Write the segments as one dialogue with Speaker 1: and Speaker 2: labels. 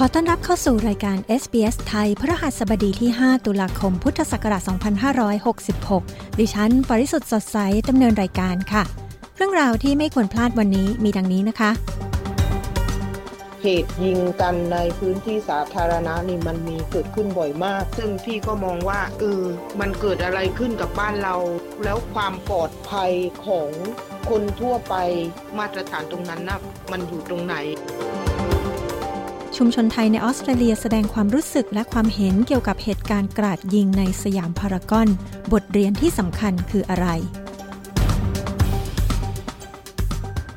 Speaker 1: ขอต้อนรับเข้าสู่รายการ SBS ไทย พระหัสบดีที่ 5 ตุลาคม พุทธศักราช 2566 ดิฉัน ปริสุทธ์สดใส ดำเนินรายการค่ะ เรื่องราวที่ไม่ควรพลาดวันนี้มีดังนี้นะคะ
Speaker 2: เหตุยิงกันในพื้นที่สาธารณะนี่มันมีเกิดขึ้นบ่อยมาก ซึ่งพี่ก็มองว่าเออมันเกิดอะไรขึ้นกับบ้านเรา แล้วความปลอดภัยของคนทั่วไปมาตรฐานตรงนั้นนะมันอยู่ตรงไหน
Speaker 1: ชุมชนไทยในออสเตรเลียแสดงความรู้สึกและความเห็นเกี่ยวกับเหตุการณ์กราดยิงในสยามพารากอน บทเรียนที่สำคัญคืออะไร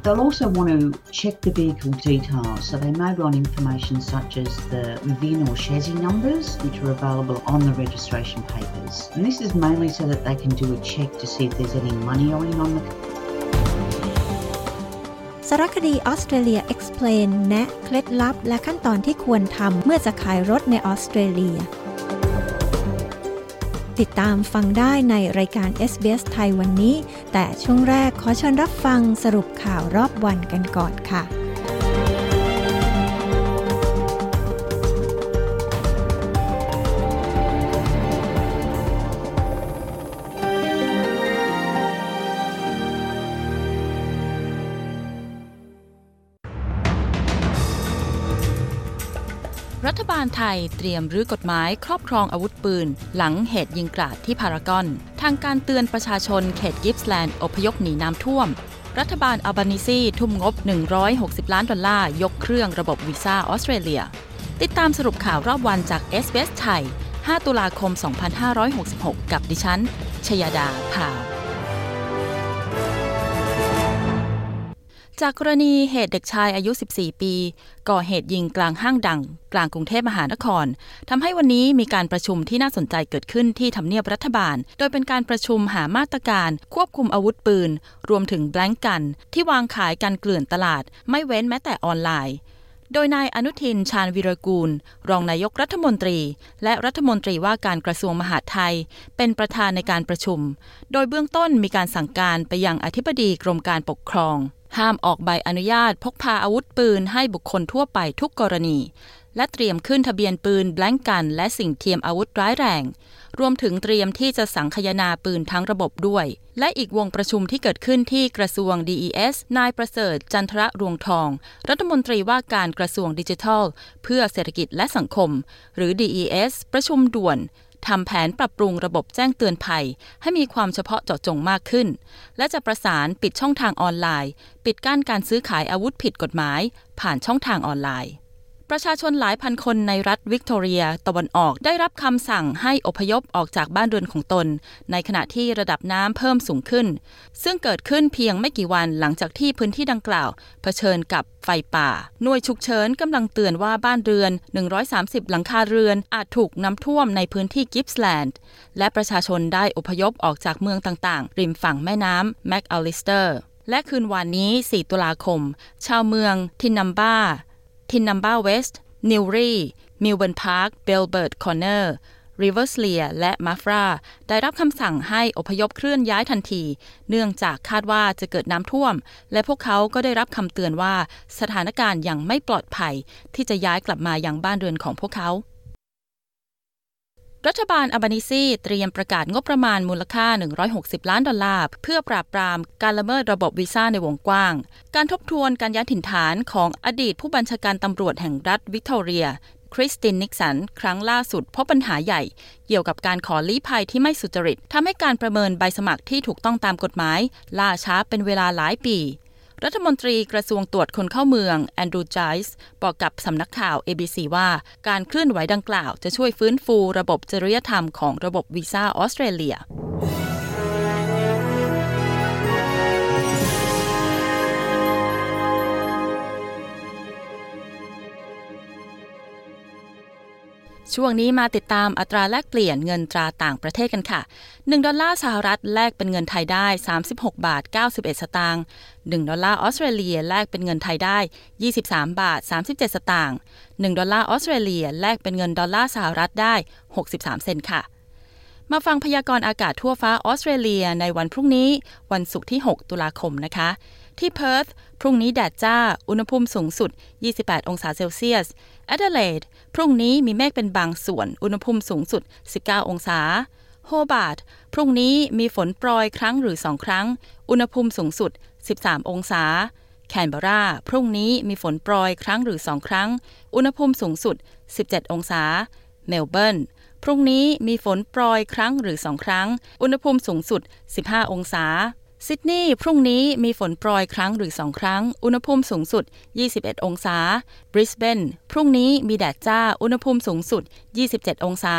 Speaker 3: They'll also want to check the vehicle details, so they may want information such as the VIN or chassis numbers, which are available on the registration papers. And this is mainly so that they can do a check to see if there's any money owing on the car.
Speaker 1: สารคดีออสเตรเลีย Explain แนะเคล็ดลับ และขั้นตอนที่ควรทำเมื่อจะขายรถในออสเตรเลีย ติดตามฟังได้ในรายการ SBS ไทยวันนี้ แต่ช่วงแรกขอเชิญรับฟังสรุปข่าวรอบวันกันก่อนค่ะ
Speaker 4: ไทยเตรียมรื้อกฎหมายครอบครองอาวุธปืน หลังเหตุยิงกราดที่พารากอน ทางการเตือนประชาชนเขตกิฟส์แลนด์อพยพหนีน้ำท่วม รัฐบาลอัลบานิซีทุ่มงบ 160 ล้านดอลลาร์ ยกเครื่องระบบวีซ่าออสเตรเลีย ติดตามสรุปข่าวรอบวันจาก s อ s ไทย 5 ตุลาคม 2566 กับดิฉัน ชยดาพาว จากกรณีเหตุเด็กชายอายุ 14 ปี ก่อเหตุยิงกลางห้างดัง กลางกรุงเทพมหานครทำให้วันนี้มีการประชุมที่น่าสนใจเกิดขึ้นที่ทำเนียบรัฐบาล โดยเป็นการประชุมหามาตรการ ควบคุมอาวุธปืน รวมถึงแบงก์กัน ที่วางขายกันเกลื่อนตลาด ไม่เว้นแม้แต่ออนไลน์โดยนายอนุทินชาญวิรกูล รองนายกรัฐมนตรี และรัฐมนตรีว่าการกระทรวงมหาดไทย เป็นประธานในการประชุม โดยเบื้องต้นมีการสั่งการไปยังอธิบดีกรมการปกครอง ห้ามออกใบอนุญาตพกพาอาวุธปืนให้บุคคลทั่วไปทุกกรณี และเตรียมขึ้นทะเบียนปืนแบล็งกัน และสิ่งเทียมอาวุธร้ายแรง รวมถึงเตรียมที่จะสังคยนาปืนทั้งระบบด้วย และอีกวงประชุมที่เกิดขึ้นที่กระทรวง DES นายประเสริฐจันทระรวงทอง รัฐมนตรีว่าการกระทรวงดิจิทัล เพื่อเศรษฐกิจและสังคม หรือ DES ประชุมด่วน ทำแผนปรับปรุงระบบแจ้งเตือนภัย ให้มีความเฉพาะเจาะจงมากขึ้น และจะประสานปิดช่องทางออนไลน์ ปิดกั้นการซื้อขายอาวุธผิดกฎหมาย ผ่านช่องทางออนไลน์ ประชาชนหลายพันคนในรัฐวิกตอเรียตะวันออกได้รับคำสั่งให้อพยพออกจากบ้านเรือนของตน ในขณะที่ระดับน้ำเพิ่มสูงขึ้น ซึ่งเกิดขึ้นเพียงไม่กี่วันหลังจากที่พื้นที่ดังกล่าว เผชิญกับไฟป่า หน่วยฉุกเฉินกำลังเตือนว่าบ้านเรือน 130 หลังคาเรือนอาจถูกน้ำท่วมในพื้นที่กิปส์แลนด์ และประชาชนได้อพยพออกจากเมืองต่างๆ ริมฝั่งแม่น้ำแมคอลิสเตอร์และคืนวานนี้ 4 ตุลาคม ชาวเมืองทินนัมบ้า ทินนัมบ้าเวสต์นิวรีมิลเบิร์นพาร์คเบลเบิร์ตคอร์เนอร์ริเวอร์สเลียและมาฟราได้รับคำสั่งให้อพยพเคลื่อนย้ายทันที เนื่องจากคาดว่าจะเกิดน้ำท่วม และพวกเขาก็ได้รับคำเตือนว่าสถานการณ์ยังไม่ปลอดภัย ที่จะย้ายกลับมายังบ้านเรือนของพวกเขา รัฐบาลอัลบานิซีเตรียมประกาศงบประมาณมูลค่า 160 ล้านดอลลาร์ เพื่อปราบปรามการละเมิดระบบวีซ่าในวงกว้าง การทบทวนการย้ายถิ่นฐานของอดีตผู้บัญชาการตำรวจแห่งรัฐวิกตอเรีย คริสตีนนิกสัน ครั้งล่าสุดพบปัญหาใหญ่ เกี่ยวกับการขอลี้ภัยที่ไม่สุจริตทำให้การประเมินใบสมัครที่ถูกต้องตามกฎหมาย ล่าช้าเป็นเวลาหลายปี รัฐมนตรีกระทรวงตรวจคนเข้าเมืองแอนดรูว์ ไจล์สบอกกับสำนักข่าว ABC ว่าการเคลื่อนไหวดังกล่าวจะช่วยฟื้นฟูระบบจริยธรรมของระบบวีซ่าออสเตรเลีย ช่วงนี้มาติดตามอัตราแลกเปลี่ยนเงินตราต่างประเทศกันค่ะ 1 ดอลลาร์สหรัฐแลกเป็นเงินไทยได้ 36 บาท 91 สตางค์ 1 ดอลลาร์ออสเตรเลียแลกเป็นเงินไทยได้ 23 บาท 37 สตางค์ 1 ดอลลาร์ออสเตรเลียแลกเป็นเงินดอลลาร์สหรัฐได้ 63 เซนต์ค่ะ มาฟังพยากรณ์อากาศทั่วฟ้าออสเตรเลียในวันพรุ่งนี้ วันศุกร์ที่ 6 ตุลาคมนะคะที่เพิร์ธพรุ่งนี้แดดจ้า อุณหภูมิสูงสุด 28 องศาเซลเซียสแอดิเลด พรุ่งนี้มีเมฆเป็นบางส่วน อุณหภูมิสูงสุด 19 องศา โฮบาร์ต พรุ่งนี้มีฝนโปรยครั้งหรือสองครั้ง อุณหภูมิสูงสุด 13 องศา แคนเบรา พรุ่งนี้มีฝนโปรยครั้งหรือสองครั้ง อุณหภูมิสูงสุด 17 องศา เมลเบิร์น พรุ่งนี้มีฝนโปรยครั้งหรือสองครั้ง อุณหภูมิสูงสุด 15 องศา ซิดนีย์พรุ่งนี้มีฝนโปรยครั้งหรือสองครั้ง อุณหภูมิสูงสุด 21 องศา บริสเบน พรุ่งนี้มีแดดจ้า อุณหภูมิสูงสุด 27 องศา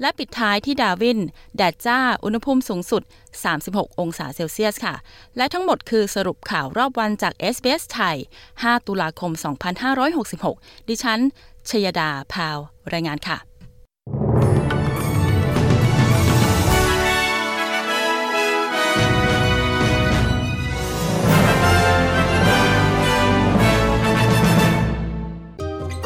Speaker 4: และปิดท้ายที่ดาวิน แดดจ้า อุณหภูมิสูงสุด 36 องศาเซลเซียสค่ะ และทั้งหมดคือสรุปข่าวรอบวันจาก SBS ไทย 5 ตุลาคม 2566 ดิฉัน ชยดา พาว รายงานค่ะ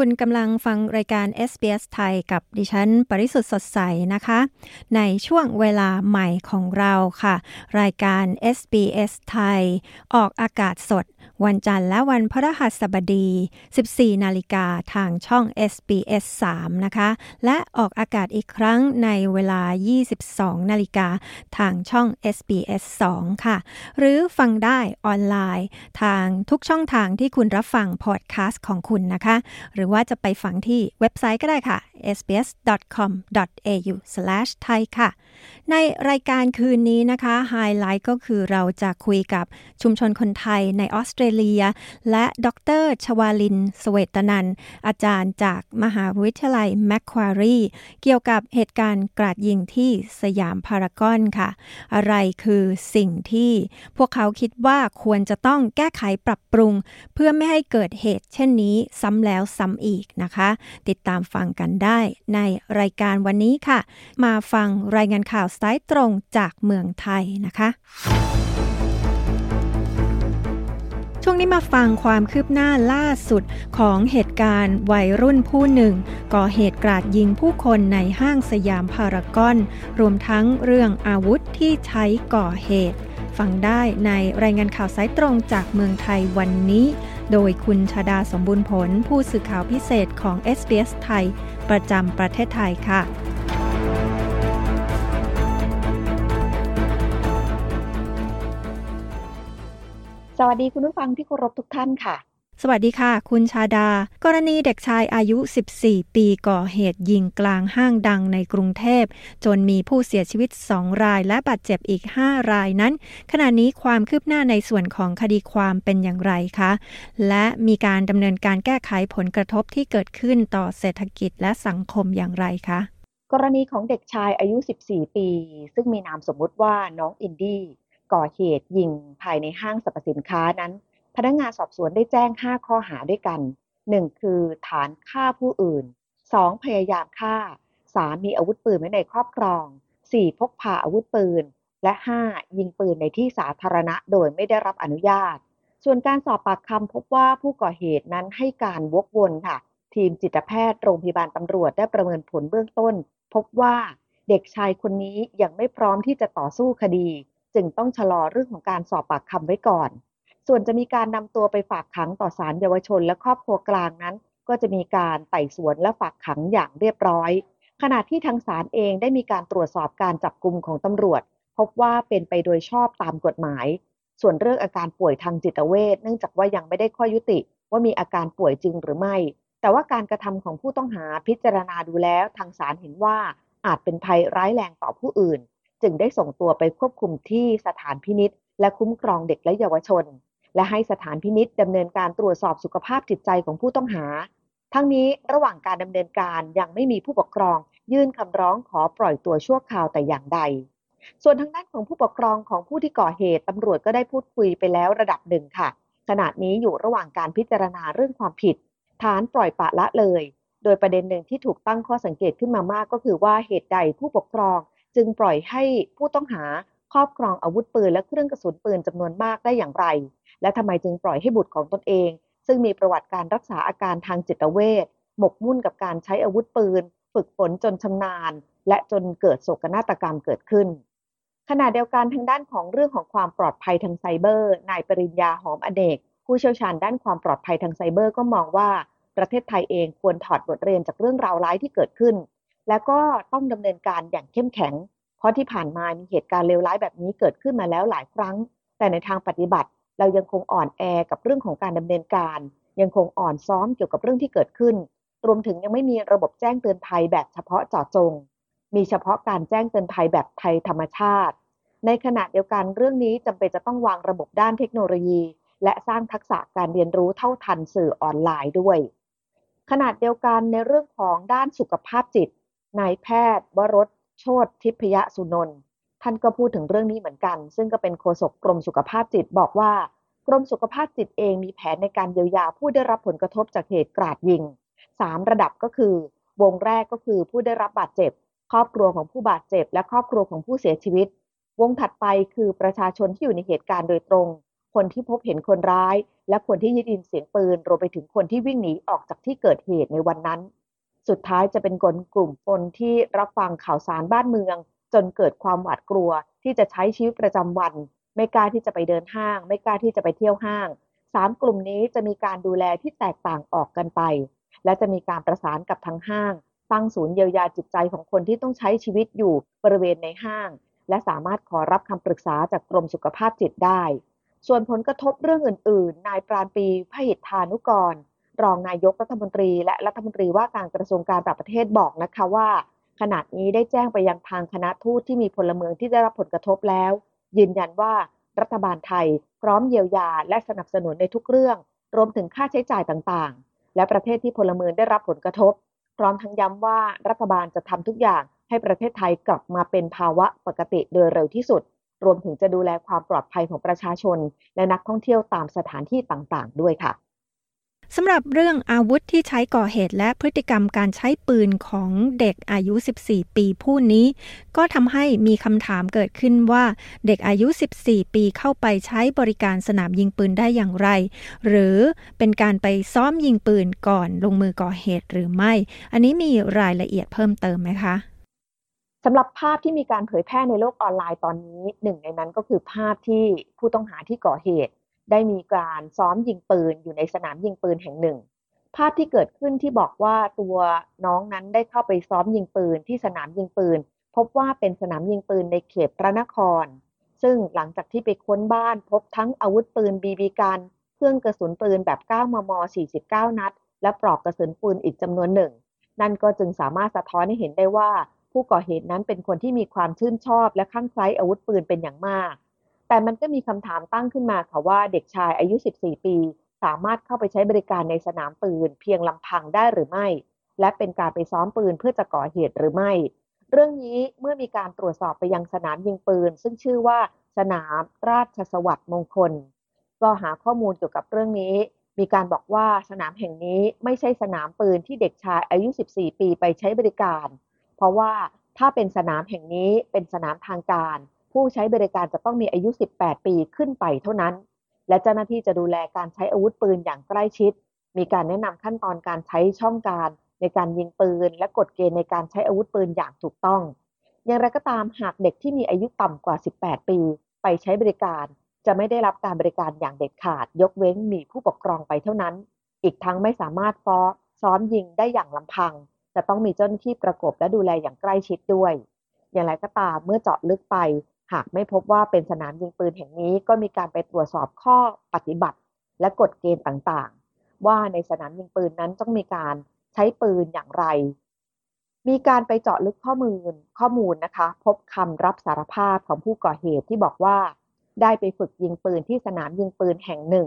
Speaker 1: คุณกำลังฟังรายการ SBS ไทยกับดิฉัน ปริสุทธ์สดใสนะคะ ในช่วงเวลาใหม่ของเราค่ะ รายการ SBS ไทย ออกอากาศสด วันจันทร์และวันพฤหัสบดี 14 นาฬิกาทางช่อง SBS 3 นะคะ และออกอากาศอีกครั้งในเวลา 22 นาฬิกาทางช่อง SBS 2 ค่ะ หรือฟังได้ออนไลน์ ทางทุกช่องทางที่คุณรับฟังพอดแคสต์ของคุณนะคะหรือือว่าจะไปฟังที่เว็บไซต์ก็ได้ค่ะ sbs.com.au/thai ค่ะ ในรายการคืนนี้นะคะไฮไลท์ก็คือเราจะคุยกับชุมชนคนไทยในออสเตรเลีย และดร.ชวาลิน เศวตนันท์ อาจารย์จากมหาวิทยาลัยแมคควารีเกี่ยวกับเหตุการณ์กราดยิงที่สยามพารากอนค่ะ อะไรคือสิ่งที่พวกเขาคิดว่าควรจะต้องแก้ไขปรับปรุง เพื่อไม่ให้เกิดเหตุเช่นนี้ซ้ำแล้วซ้ำอีกนะคะ ติดตามฟังกันได้ในรายการวันนี้ค่ะ มาฟังรายงานข่าวสายตรงจากเมืองไทยนะคะ ช่วงนี้มาฟังความคืบหน้าล่าสุดของเหตุการณ์วัยรุ่นผู้หนึ่ง ก่อเหตุกราดยิงผู้คนในห้างสยามพารากอน รวมทั้งเรื่องอาวุธที่ใช้ก่อเหตุฟังได้ในรายงานข่าวสายตรงจากเมืองไทยวันนี้ โดยคุณชาดาสมบูรณ์ผล ผู้สื่อข่าวพิเศษของ SBS ไทย ประจำประเทศไทยค่ะ
Speaker 5: สวัสดีคุณผู้ฟังที่เคารพทุกท่านค่ะ
Speaker 1: สวัสดีค่ะ คุณชาดา กรณีเด็กชายอายุ 14 ปีก่อเหตุยิงกลางห้างดังในกรุงเทพ จนมีผู้เสียชีวิต 2 รายและบาดเจ็บอีก 5 รายนั้น ขณะนี้ความคืบหน้าในส่วนของคดีความเป็นอย่างไรคะ และมีการดำเนินการแก้ไขผลกระทบที่เกิดขึ้นต่อเศรษฐกิจและสังคมอย่างไรคะ
Speaker 5: กรณีของเด็กชายอายุ 14 ปี ซึ่งมีนามสมมุติว่าน้องอินดี้ ก่อเหตุยิงภายในห้างสรรพสินค้านั้น พนักงานสอบสวนได้แจ้ง 5 ข้อหาด้วยกัน 1. คือฐานฆ่าผู้อื่น 2. พยายามฆ่า 3. มีอาวุธปืนไว้ในครอบครอง 4. พกพาอาวุธปืน และ 5. ยิงปืนในที่สาธารณะโดยไม่ได้รับอนุญาต ส่วนการสอบปากคำพบว่าผู้ก่อเหตุนั้นให้การวกวนค่ะ ทีมจิตแพทย์โรงพยาบาลตำรวจได้ประเมินผลเบื้องต้น พบว่าเด็กชายคนนี้ยังไม่พร้อมที่จะต่อสู้คดี จึงต้องชะลอเรื่องของการสอบปากคำไว้ก่อน ส่วนจะมีการนำตัวไปฝากขังต่อศาลเยาวชน และครอบครัวกลางนั้น ก็จะมีการไต่สวนและฝากขังอย่างเรียบร้อย ขณะที่ทางศาลเองได้มีการตรวจสอบการจับกลุ่มของตำรวจ พบว่าเป็นไปโดยชอบตามกฎหมาย ส่วนเรื่องอาการป่วยทางจิตเวชเนื่องจากว่ายังไม่ได้ข้อยุติ ว่ามีอาการป่วยจริงหรือไม่ แต่ว่าการกระทำของผู้ต้องหาพิจารณาดูแล้ว ทางศาลเห็นว่าอาจเป็นภัยร้ายแรงต่อผู้อื่น จึงได้ส่งตัวไปควบคุมที่สถานพินิษและคุ้มครองเด็กและเยาวชน และให้สถานพินิษดำเนินการตรวจสอบสุขภาพจิตใจของผู้ต้องหา ทั้งนี้ระหว่างการดำเนินการยังไม่มีผู้ปกครอง ยื่นคำร้องขอปล่อยตัวชั่วคราวแต่อย่างใด ส่วนทางด้านของผู้ปกครองของผู้ที่ก่อเหตุตำรวจก็ได้พูดคุยไปแล้วระดับหนึ่งค่ะ ขณะนี้อยู่ระหว่างการพิจารณาเรื่องความผิด ฐานปล่อยปะละเลย โดยประเด็นหนึ่งที่ถูกตั้งข้อสังเกตขึ้นมามากก็คือว่าเหตุใดผู้ปกครอง จึงปล่อยให้ผู้ต้องหาครอบครองอาวุธปืนและเครื่องกระสุนปืนจำนวนมากได้อย่างไร และทำไมจึงปล่อยให้บุตรของตนเอง ซึ่งมีประวัติการรักษาอาการทางจิตเวชหมกมุ่นกับการใช้อาวุธปืน ฝึกฝนจนชำนาญ และจนเกิดโศกนาฏกรรมเกิดขึ้น ขณะเดียวกันทางด้านของเรื่องของความปลอดภัยทางไซเบอร์ นายปริญญาหอมอเนก ผู้เชี่ยวชาญด้านความปลอดภัยทางไซเบอร์ก็มองว่า ประเทศไทยเองควรถอดบทเรียนจากเรื่องราวร้ายที่เกิดขึ้น และก็ต้องดำเนินการอย่างเข้มแข็ง เพราะที่ผ่านมามีเหตุการณ์เลวร้ายแบบนี้เกิดขึ้นมาแล้วหลายครั้ง แต่ในทางปฏิบัติ เรายังคงอ่อนแอกับเรื่องของการดำเนินการ ยังคงอ่อนซ้อมเกี่ยวกับเรื่องที่เกิดขึ้น รวมถึงยังไม่มีระบบแจ้งเตือนภัยแบบเฉพาะเจาะจง มีเฉพาะการแจ้งเตือนภัยแบบไทยธรรมชาติ ในขณะเดียวกันเรื่องนี้จำเป็นจะต้องวางระบบด้านเทคโนโลยี และสร้างทักษะการเรียนรู้เท่าทันสื่อออนไลน์ด้วย ขนาดเดียวกันในเรื่องของด้านสุขภาพจิต นายแพทย์ วรสโชตทิพยสุนนท์ท่านก็พูดถึงเรื่องนี้เหมือนกัน ซึ่งก็เป็นโฆษกกรมสุขภาพจิตบอกว่ากรมสุขภาพจิตเองมีแผนในการเยียวยาผู้ได้รับผลกระทบจากเหตุกราดยิง 3 ระดับก็คือ วงแรกก็คือผู้ได้รับบาดเจ็บ ครอบครัวของผู้บาดเจ็บ และครอบครัวของผู้เสียชีวิต วงถัดไปคือประชาชนที่อยู่ในเหตุการณ์โดยตรง คนที่พบเห็นคนร้าย และคนที่ยินเสียงปืนรวมไปถึงคนที่วิ่งหนีออกจากที่เกิดเหตุในวันนั้น สุดท้ายจะเป็นคนกลุ่มคนที่รับฟังข่าวสารบ้านเมือง จนเกิดความหวาดกลัว ที่จะใช้ชีวิตประจำวัน ไม่กล้าที่จะไปเดินห้าง ไม่กล้าที่จะไปเที่ยวห้างสามกลุ่มนี้จะมีการดูแลที่แตกต่างออกกันไป และจะมีการประสานกับทางห้าง ตั้งศูนย์เยียวยาจิตใจของคนที่ต้องใช้ชีวิตอยู่บริเวณในห้าง และสามารถขอรับคำปรึกษาจากกรมสุขภาพจิตได้ ส่วนผลกระทบเรื่องอื่น ๆ นายปราณปีพหิทธานุกร รองนายกรัฐมนตรี และรัฐมนตรีว่าการกระทรวงการต่างประเทศบอกนะคะว่า ขณะนี้ได้แจ้งไปยังทางคณะทูตที่มีพลเมืองที่ได้รับผลกระทบแล้ว ยืนยันว่ารัฐบาลไทยพร้อมเยียวยาและสนับสนุนในทุกเรื่อง รวมถึงค่าใช้จ่ายต่างๆ และประเทศที่พลเมืองได้รับผลกระทบ พร้อมทั้งย้ำว่ารัฐบาลจะทำทุกอย่างให้ประเทศไทยกลับมาเป็นภาวะปกติโดยเร็วที่สุด รวมถึงจะดูแลความปลอดภัยของประชาชน และนักท่องเที่ยวตามสถานที่ต่างๆ ด้วยค่ะ
Speaker 1: สำหรับเรื่องอาวุธที่ใช้ก่อเหตุและพฤติกรรมการใช้ปืนของเด็กอายุ 14 ปีผู้นี้ ก็ทำให้มีคำถามเกิดขึ้นว่าเด็กอายุ 14 ปีเข้าไปใช้บริการสนามยิงปืนได้อย่างไร หรือเป็นการไปซ้อมยิงปืนก่อนลงมือก่อเหตุหรือไม่ อันนี้มีรายละเอียดเพิ่มเติมไหมคะ
Speaker 5: สำหรับภาพที่มีการเผยแพร่ในโลกออนไลน์ตอนนี้หนึ่งในนั้นก็คือภาพที่ผู้ต้องหาที่ก่อเหตุ ได้มีการซ้อมยิงปืนอยู่ในสนามยิงปืนแห่งหนึ่ง ภาพที่เกิดขึ้นที่บอกว่าตัวน้องนั้นได้เข้าไปซ้อมยิงปืนที่สนามยิงปืน พบว่าเป็นสนามยิงปืนในเขตพระนคร ซึ่งหลังจากที่ไปค้นบ้านพบทั้งอาวุธปืนบีบีกันเครื่องกระสุนปืนแบบ 9 มม 49 นัด และปลอกกระสุนปืนอีกจำนวนหนึ่ง นั่นก็จึงสามารถสะท้อนให้เห็นได้ว่า ผู้ก่อเหตุนั้นเป็นคนที่มีความชื่นชอบและคลั่งไคล้อาวุธปืนเป็นอย่างมาก แต่มันก็มีคำถามตั้งขึ้นมาค่ะว่าเด็กชายอายุ 14 ปี สามารถเข้าไปใช้บริการในสนามปืน เพียงลำพังได้หรือไม่ และเป็นการไปซ้อมปืนเพื่อจะก่อเหตุหรือไม่ เรื่องนี้เมื่อมีการตรวจสอบไปยังสนามยิงปืน ซึ่งชื่อว่าสนามราชสวัสดิ์มงคล ก็หาข้อมูลเกี่ยวกับเรื่องนี้ มีการบอกว่าสนามแห่งนี้ไม่ใช่สนามปืนที่เด็กชายอายุ 14 ปีไปใช้บริการ เพราะว่าถ้าเป็นสนามแห่งนี้เป็นสนามทางการ ผู้ใช้บริการจะต้องมีอายุ 18 ปีขึ้นไปเท่านั้น และเจ้าหน้าที่จะดูแลการใช้อาวุธปืนอย่างใกล้ชิด มีการแนะนำขั้นตอนการใช้ช่องการ ในการยิงปืน และกฎเกณฑ์ในการใช้อาวุธปืนอย่างถูกต้อง อย่างไรก็ตามหากเด็กที่มีอายุต่ำกว่า 18 ปี ไปใช้บริการ จะไม่ได้รับการบริการอย่างเด็ดขาด ยกเว้นมีผู้ปกครองไปเท่านั้น อีกทั้งไม่สามารถฟ้อซ้อมยิงได้อย่างลำพัง จะต้องมีเจ้าหน้าที่ประกบและดูแลอย่างใกล้ชิดด้วย อย่างไรก็ตามเมื่อเจาะลึกไป หากไม่พบว่าเป็นสนามยิงปืนแห่งนี้ก็มีการไปตรวจสอบข้อปฏิบัติ และกฎเกณฑ์ต่างๆ ว่าในสนามยิงปืนนั้นต้องมีการใช้ปืนอย่างไร มีการไปเจาะลึกข้อมูลข้อมูลนะคะ พบคำรับสารภาพของผู้ก่อเหตุที่บอกว่า ได้ไปฝึกยิงปืนที่สนามยิงปืนแห่งหนึ่ง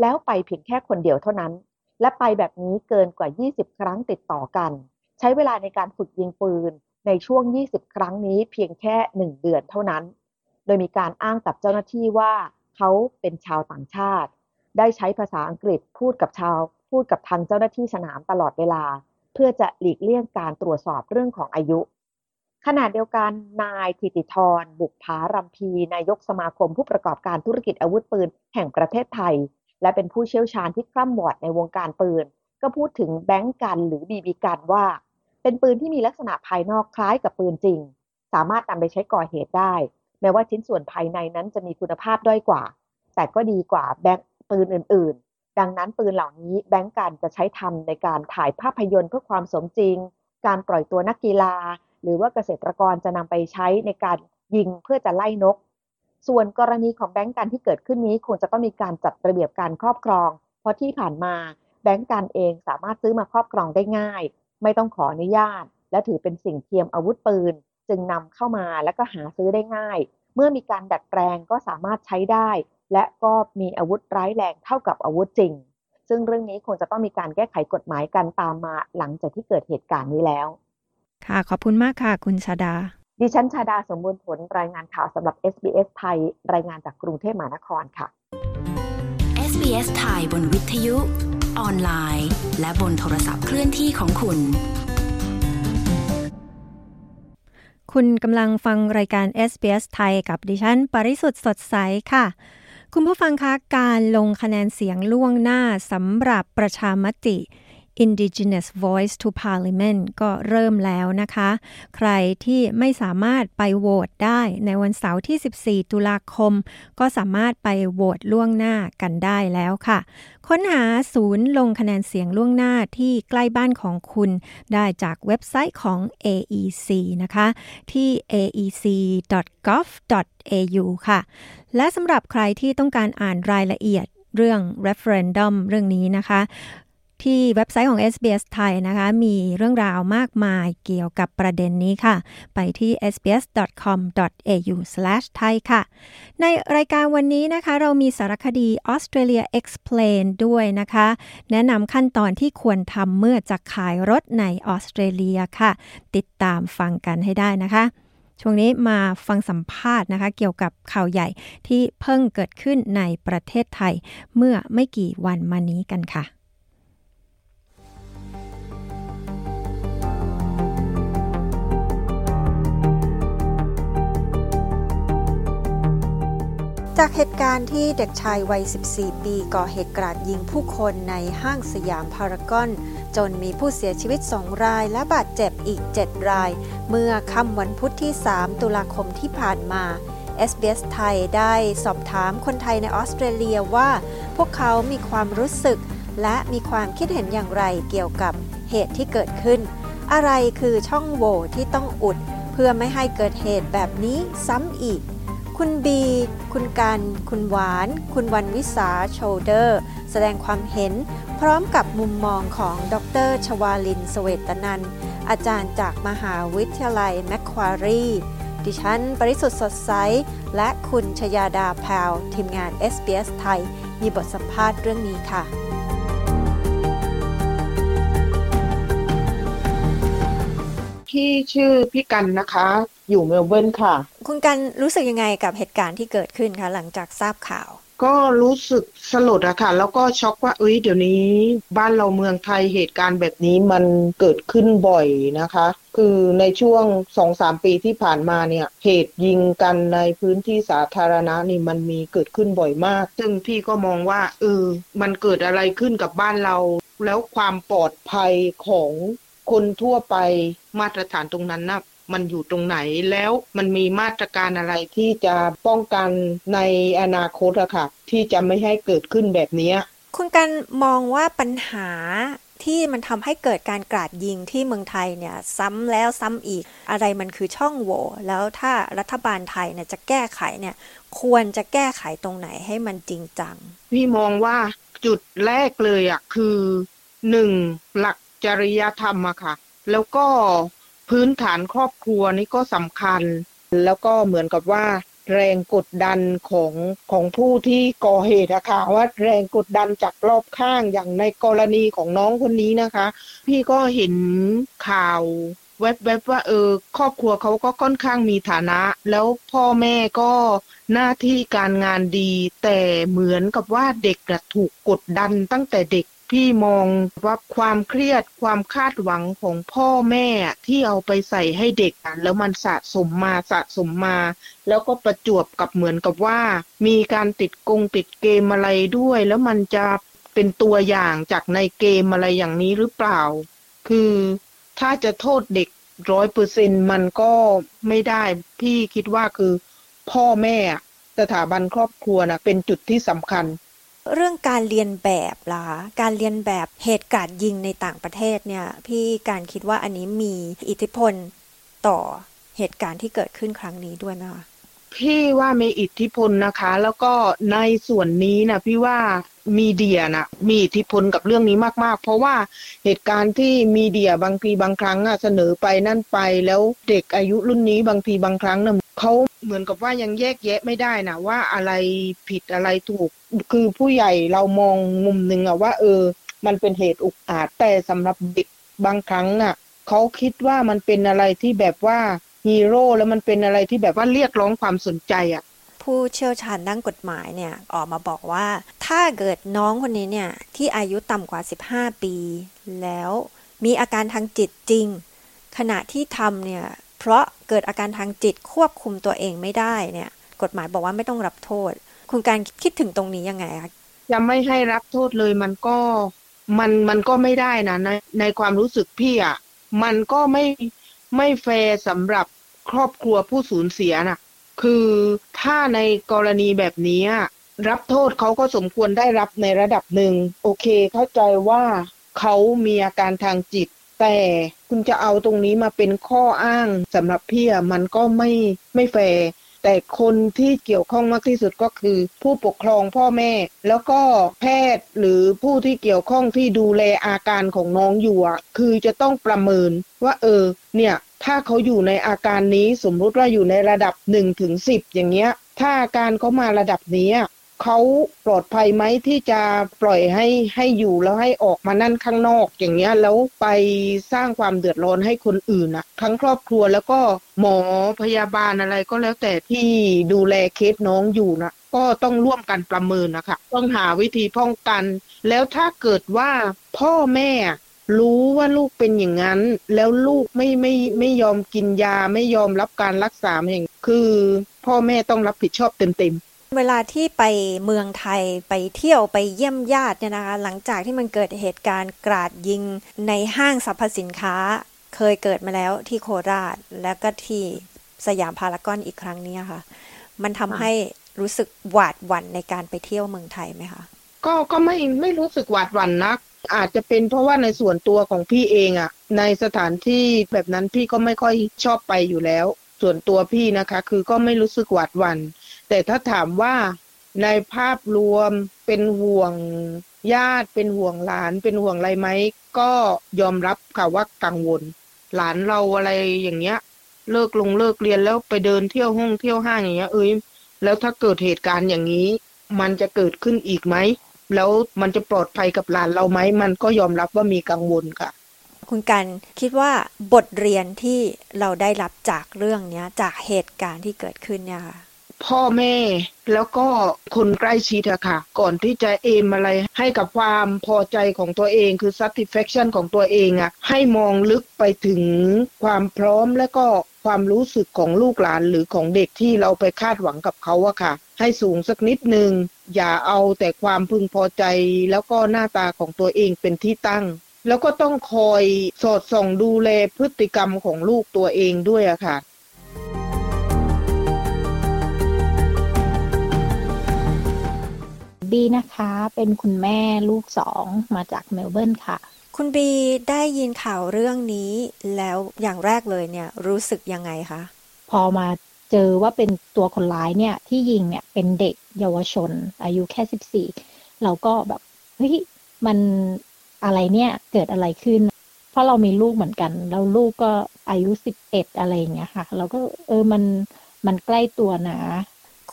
Speaker 5: แล้วไปเพียงแค่คนเดียวเท่านั้น และไปแบบนี้เกินกว่า 20 ครั้งติดต่อกัน ใช้เวลาในการฝึกยิงปืน ในช่วง 20 ครั้งนี้เพียงแค่ 1 เดือนเท่านั้น โดยมีการอ้างกับเจ้าหน้าที่ว่าเขาเป็นชาวต่างชาติ ได้ใช้ภาษาอังกฤษพูดกับชาว พูดกับทางเจ้าหน้าที่สนามตลอดเวลา เพื่อจะหลีกเลี่ยงการตรวจสอบเรื่องของอายุ ขณะเดียวกันนายธิติธร บุกผารำพีนายกสมาคมผู้ประกอบการธุรกิจอาวุธปืนแห่งประเทศไทย และเป็นผู้เชี่ยวชาญที่คร่ำวอดในวงการปืน ก็พูดถึงแบงก์กันหรือบีบีกันว่า เป็นปืนที่มีลักษณะภายนอกคล้ายกับปืนจริง สามารถนำไปใช้ก่อเหตุได้ แม้ว่าชิ้นส่วนภายในนั้นจะมีคุณภาพด้อยกว่า แต่ก็ดีกว่าแบงปืนอื่น ๆ ดังนั้นปืนเหล่านี้แบงก์กันจะใช้ทำในการถ่ายภาพยนตร์เพื่อความสมจริง การปล่อยตัวนักกีฬา หรือว่าเกษตรกรจะนำไปใช้ในการยิงเพื่อจะไล่นก ส่วนกรณีของแบงก์กันที่เกิดขึ้นนี้คงจะต้องมีการจัดระเบียบการครอบครอง เพราะที่ผ่านมาแบงก์กันเองสามารถซื้อมาครอบครองได้ง่าย ไม่ต้องขออนุญาต และถือเป็นสิ่งเทียมอาวุธปืน จึงนำเข้ามาแล้วก็หาซื้อได้ง่าย เมื่อมีการดัดแปลงก็สามารถใช้ได้ และก็มีอาวุธร้ายแรงเท่ากับอาวุธจริง ซึ่งเรื่องนี้คงจะต้องมีการแก้ไขกฎหมายกันตามมาหลังจากที่เกิดเหตุการณ์นี้แล้ว
Speaker 1: ค่ะขอบคุณมากค่ะ คุณชาดา
Speaker 5: ดิฉันชาดาสมบูรณ์ผลรายงานข่าวสำหรับ SBS ไทย รายงานจากกรุงเทพมหานครค่ะ
Speaker 6: SBS ไทยบนวิทยุ ออนไลน์ และบนโทรศัพท์เคลื่อนที่ของคุณ
Speaker 1: คุณกำลังฟังรายการ SBS ไทยกับดิฉัน ปริสุทธ์สดใสค่ะ คุณผู้ฟังคะ การลงคะแนนเสียงล่วงหน้าสำหรับประชามติ Indigenous Voice to Parliament ก็เริ่มแล้วนะคะ ใครที่ไม่สามารถไปโหวตได้ในวันเสาร์ที่ 14 ตุลาคม ก็สามารถไปโหวตล่วงหน้ากันได้แล้วค่ะ ค้นหาศูนย์ลงคะแนนเสียงล่วงหน้าที่ใกล้บ้านของคุณ ได้จากเว็บไซต์ของ AEC นะคะ ที่ aec.gov.au ค่ะ และสำหรับใครที่ต้องการอ่านรายละเอียดเรื่อง referendum เรื่องนี้นะคะ ที่เว็บไซต์ของ SBS ไทยนะคะ มีเรื่องราวมากมายเกี่ยวกับประเด็นนี้ค่ะ ไปที่ sbs.com.au/thai ค่ะ ในรายการวันนี้นะคะ เรามีสารคดี Australia Explain ด้วยนะคะ แนะนำขั้นตอนที่ควรทำเมื่อจะขายรถในออสเตรเลียค่ะ ติดตามฟังกันให้ได้นะคะช่วงนี้มาฟังสัมภาษณ์นะคะ เกี่ยวกับข่าวใหญ่ที่เพิ่งเกิดขึ้นในประเทศไทย เมื่อไม่กี่วันมานี้กันค่ะ จากเหตุการณ์ที่เด็กชายวัย 14 ปีก่อเหตุกราดยิงผู้คนในห้างสยามพารากอน จนมีผู้เสียชีวิต 2 รายและบาดเจ็บอีก 7 ราย เมื่อค่ำวันพุธที่ 3 ตุลาคมที่ผ่านมา SBS ไทยได้สอบถามคนไทยในออสเตรเลียว่า พวกเขามีความรู้สึก และมีความคิดเห็นอย่างไรเกี่ยวกับเหตุที่เกิดขึ้น อะไรคือช่องโหว่ที่ต้องอุด เพื่อไม่ให้เกิดเหตุแบบนี้ซ้ำอีก คุณบี คุณกัน คุณหวาน คุณวันวิสาโชเดอร์ แสดงความเห็น พร้อมกับมุมมองของดรชวาลินสเวตนัน อาจารย์จากมหาวิทยาลัยแมคควารีดิฉัน ปริสุทธ์สดใส และคุณชยาดาแพวทีมงาน SBS ไทย มีบทสัมภาษณ์เรื่องนี้ค่ะ
Speaker 2: พี่ชื่อพี่กันนะคะ อยู่เมลเบิร์นค่ะ
Speaker 1: คุณกันรู้สึกยังไงกับเหตุการณ์ที่เกิดขึ้นคะหลังจากทราบข่าว
Speaker 2: ก็รู้สึกสลดอะค่ะ แล้วก็ช็อกว่าเอ้ยเดี๋ยวนี้บ้านเราเมืองไทยเหตุการณ์แบบนี้มันเกิดขึ้นบ่อยนะคะ คือในช่วงสองสามปีที่ผ่านมาเนี่ยเหตุยิงกันในพื้นที่สาธารณะนี่มันมีเกิดขึ้นบ่อยมาก ซึ่งพี่ก็มองว่าเออมันเกิดอะไรขึ้นกับบ้านเรา แล้วความปลอดภัยของคนทั่วไป มาตรฐานตรงนั้นนะมันอยู่ตรงไหนแล้วมันมีมาตรการอะไรที่จะป้องกันในอนาคตอะค่ะ ที่จะไม่ให้เกิดขึ้นแบบนี้
Speaker 1: คุณกันมองว่าปัญหาที่มันทำให้เกิดการกราดยิงที่เมืองไทยเนี่ย ซ้ำแล้วซ้ำอีกอะไรมันคือช่องโหว่แล้วถ้ารัฐบาลไทยเนี่ยจะแก้ไขเนี่ย ควรจะแก้ไขตรงไหนให้มันจริงจัง
Speaker 2: พี่มองว่าจุดแรกเลยอะคือหนึ่งหลักจริยธรรมอะค่ะ แล้วก็พื้นฐานครอบครัวนี่ก็สำคัญ แล้วก็เหมือนกับว่า แรงกดดันของของผู้ที่ก่อเหตุอะค่ะว่าแรงกดดันจากรอบข้างอย่างในกรณีของน้องคนนี้นะคะ พี่ก็เห็นข่าวแวบๆว่าเออครอบครัวเขาก็ค่อนข้างมีฐานะ แล้วพ่อแม่ก็หน้าที่การงานดี แต่เหมือนกับว่าเด็กถูกกดดันตั้งแต่เด็ก พี่มองว่าความเครียดความคาดหวังของพ่อแม่ที่เอาไปใส่ให้เด็กแล้วมันสะสมมาสะสมมา แล้วก็ประจวบกับเหมือนกับว่า มีการติดกงติดเกมอะไรด้วย แล้วมันจะเป็นตัวอย่างจากในเกมอะไรอย่างนี้หรือเปล่า คือถ้าจะโทษเด็กร้อยเปอร์เซ็นมันก็ไม่ได้ พี่คิดว่าคือ พ่อแม่สถาบันครอบครัวนะเป็นจุดที่สำคัญ
Speaker 1: เรื่องการเรียนแบบล่ะการเรียนแบบเหตุการณ์ยิงในต่างประเทศเนี่ย พี่การคิดว่าอันนี้มีอิทธิพลต่อเหตุการณ์ที่เกิดขึ้นครั้งนี้ด้วยไหมคะ
Speaker 2: พี่ว่ามีอิทธิพลนะคะ แล้วก็ในส่วนนี้นะพี่ว่า มีเดียนะมีอิทธิพลกับเรื่องนี้มาก ๆ เพราะว่าเหตุการณ์ที่มีเดียบางทีบางครั้งอะเสนอไปนั่นไปแล้วเด็กอายุรุ่นนี้บางทีบางครั้งนะเขาเหมือนกับว่ายังแยกแยะไม่ได้นะว่าอะไรผิดอะไรถูก คือผู้ใหญ่เรามองมุมหนึ่งอะว่า เออ มันเป็นเหตุอุกอาจแต่สำหรับเด็กบางครั้งอะเขาคิดว่ามันเป็นอะไรที่แบบว่าฮีโร่แล้วมันเป็นอะไรที่แบบว่าเรียกร้องความสนใจอะ
Speaker 1: ผู้เชี่ยวชาญด้านกฎหมายเนี่ยออกมาบอกว่า ถ้าเกิดน้องคนนี้เนี่ยที่อายุต่ำกว่า 15 ปี แล้วมีอาการทางจิตจริง ขณะที่ทำเนี่ยเพราะเกิดอาการทางจิตควบคุมตัวเองไม่ได้เนี่ยกฎหมายบอกว่าไม่ต้องรับโทษ คุณการคิดถึงตรงนี้ยังไงคะ
Speaker 2: จะไม่ให้รับโทษเลยมันก็มันมันก็ไม่ได้นะในในความรู้สึกพี่อะมันก็ไม่ไม่แฟร์สำหรับครอบครัวผู้สูญเสียน่ะ คือถ้าในกรณีแบบนี้รับโทษเขาก็สมควรได้รับในระดับหนึ่ง โอเคเข้าใจว่าเขามีอาการทางจิต แต่คุณจะเอาตรงนี้มาเป็นข้ออ้างสำหรับพี่มันก็ไม่ไม่แฟร์ แต่คนที่เกี่ยวข้องมากที่สุดก็คือ ผู้ปกครองพ่อแม่ แล้วก็แพทย์หรือผู้ที่เกี่ยวข้องที่ดูแลอาการของน้องอยู่คือจะต้องประเมินว่าเออเนี่ยถ้าเขาอยู่ในอาการนี้สมมุติว่าอยู่ในระดับ1ถึง10 อย่างเงี้ย ถ้าอาการเขามาระดับนี้ เขาปลอดภัยไหมที่จะปล่อยให้ให้อยู่แล้วให้ออกมานั่นข้างนอกอย่างเงี้ยแล้วไปสร้างความเดือดร้อนให้คนอื่นอะทั้งครอบครัวแล้วก็หมอพยาบาลอะไรก็แล้วแต่ที่ดูแลเคสน้องอยู่นะก็ต้องร่วมกันประเมินนะคะต้องหาวิธีป้องกัน แล้วถ้าเกิดว่าพ่อแม่รู้ว่าลูกเป็นอย่างนั้น แล้วลูกไม่ไม่ไม่ยอมกินยาไม่ยอมรับการรักษาอย่างคือ พ่อแม่ต้องรับผิดชอบเต็มๆ
Speaker 1: เวลาที่ไปเมืองไทยไปเที่ยวไปเยี่ยมญาติเนี่ยนะคะ หลังจากที่มันเกิดเหตุการณ์กราดยิงในห้างสรรพสินค้า เคยเกิดมาแล้วที่โคราชและก็ที่สยามพารากอนอีกครั้งนี้ค่ะ มันทำให้รู้สึกหวาดหวั่นในการไปเที่ยวเมืองไทยไหมคะ
Speaker 2: ก็ก็ไม่ไม่รู้สึกหวาดหวั่นนัก อาจจะเป็นเพราะว่าในส่วนตัวของพี่เองอะ่ะ ในสถานที่แบบนั้นพี่ก็ไม่ค่อยชอบไปอยู่แล้ว ส่วนตัวพี่นะคะ คือก็ไม่รู้สึกหวาดหวัน่น แต่ถ้าถามว่าในภาพรวมเป็นห่วงญาติเป็นห่วงหลานเป็นห่วงอะไรไหมก็ยอมรับค่ะว่ากังวล หลานเราอะไรอย่างเงี้ย เลิกลงเลิกเรียนแล้วไปเดินเที่ยวห้องเที่ยวห้างอย่างเงี้ย เอ้ยแล้วถ้าเกิดเหตุการณ์อย่างนี้ มันจะเกิดขึ้นอีกไหมแล้วมันจะปลอดภัยกับหลานเราไหมมันก็ยอมรับว่ามีกังวลค่ะ
Speaker 1: คุณกันคิดว่าบทเรียนที่เราได้รับจากเรื่องเนี้ยจากเหตุการณ์ที่เกิดขึ้นเนี่ยค่ะ
Speaker 2: พ่อแม่ แล้วก็คนใกล้ชิดอะค่ะ ก่อนที่จะเอมอะไรให้กับความพอใจของตัวเองคือ satisfaction ของตัวเองอะให้มองลึกไปถึงความพร้อมและก็ความรู้สึกของลูกหลานหรือของเด็กที่เราไปคาดหวังกับเขาอะค่ะ ให้สูงสักนิดนึง อย่าเอาแต่ความพึงพอใจ แล้วก็หน้าตาของตัวเองเป็นที่ตั้ง แล้วก็ต้องคอยสอดส่องดูแลพฤติกรรมของลูกตัวเองด้วยอะค่ะ
Speaker 7: บีนะคะ เป็นคุณแม่ลูกสองมาจากเมลเบิร์นค่ะ
Speaker 1: คุณบีได้ยินข่าวเรื่องนี้แล้วอย่างแรกเลยเนี่ยรู้สึกยังไงคะ
Speaker 7: พอมาเจอว่าเป็นตัวคนร้ายเนี่ยที่ยิงเนี่ยเป็นเด็กเยาวชน อายุแค่สิบสี่เราก็แบบเฮ้ยมันอะไรเนี่ยเกิดอะไรขึ้น เพราะเรามีลูกเหมือนกัน แล้วลูกก็อายุสิบเอ็ดอะไรอย่างเงี้ยค่ะ เราก็เออมันมันใกล้ตัวนะ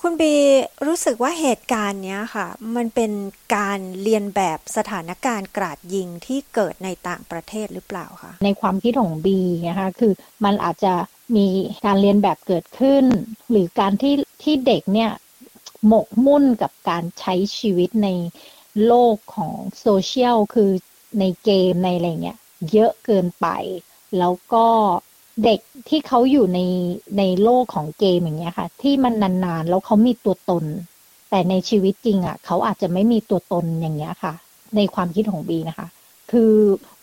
Speaker 1: คุณบีรู้สึกว่าเหตุการณ์เนี้ยค่ะ มันเป็นการเรียนแบบสถานการณ์กราดยิงที่เกิดในต่างประเทศหรือเปล่าคะ
Speaker 7: ในความคิดของบีนะคะคือมันอาจจะมีการเรียนแบบเกิดขึ้น หรือการที่ที่เด็กเนี่ยหมกมุ่นกับการใช้ชีวิตในโลกของโซเชียลคือในเกมในอะไรเงี้ยเยอะเกินไป แล้วก็ เด็กที่เขาอยู่ในในโลกของเกมอย่างเงี้ยค่ะ ที่มันนานๆแล้วเขามีตัวตน แต่ในชีวิตจริงอะ เขาอาจจะไม่มีตัวตนอย่างเงี้ยค่ะ ในความคิดของบีนะคะ คือ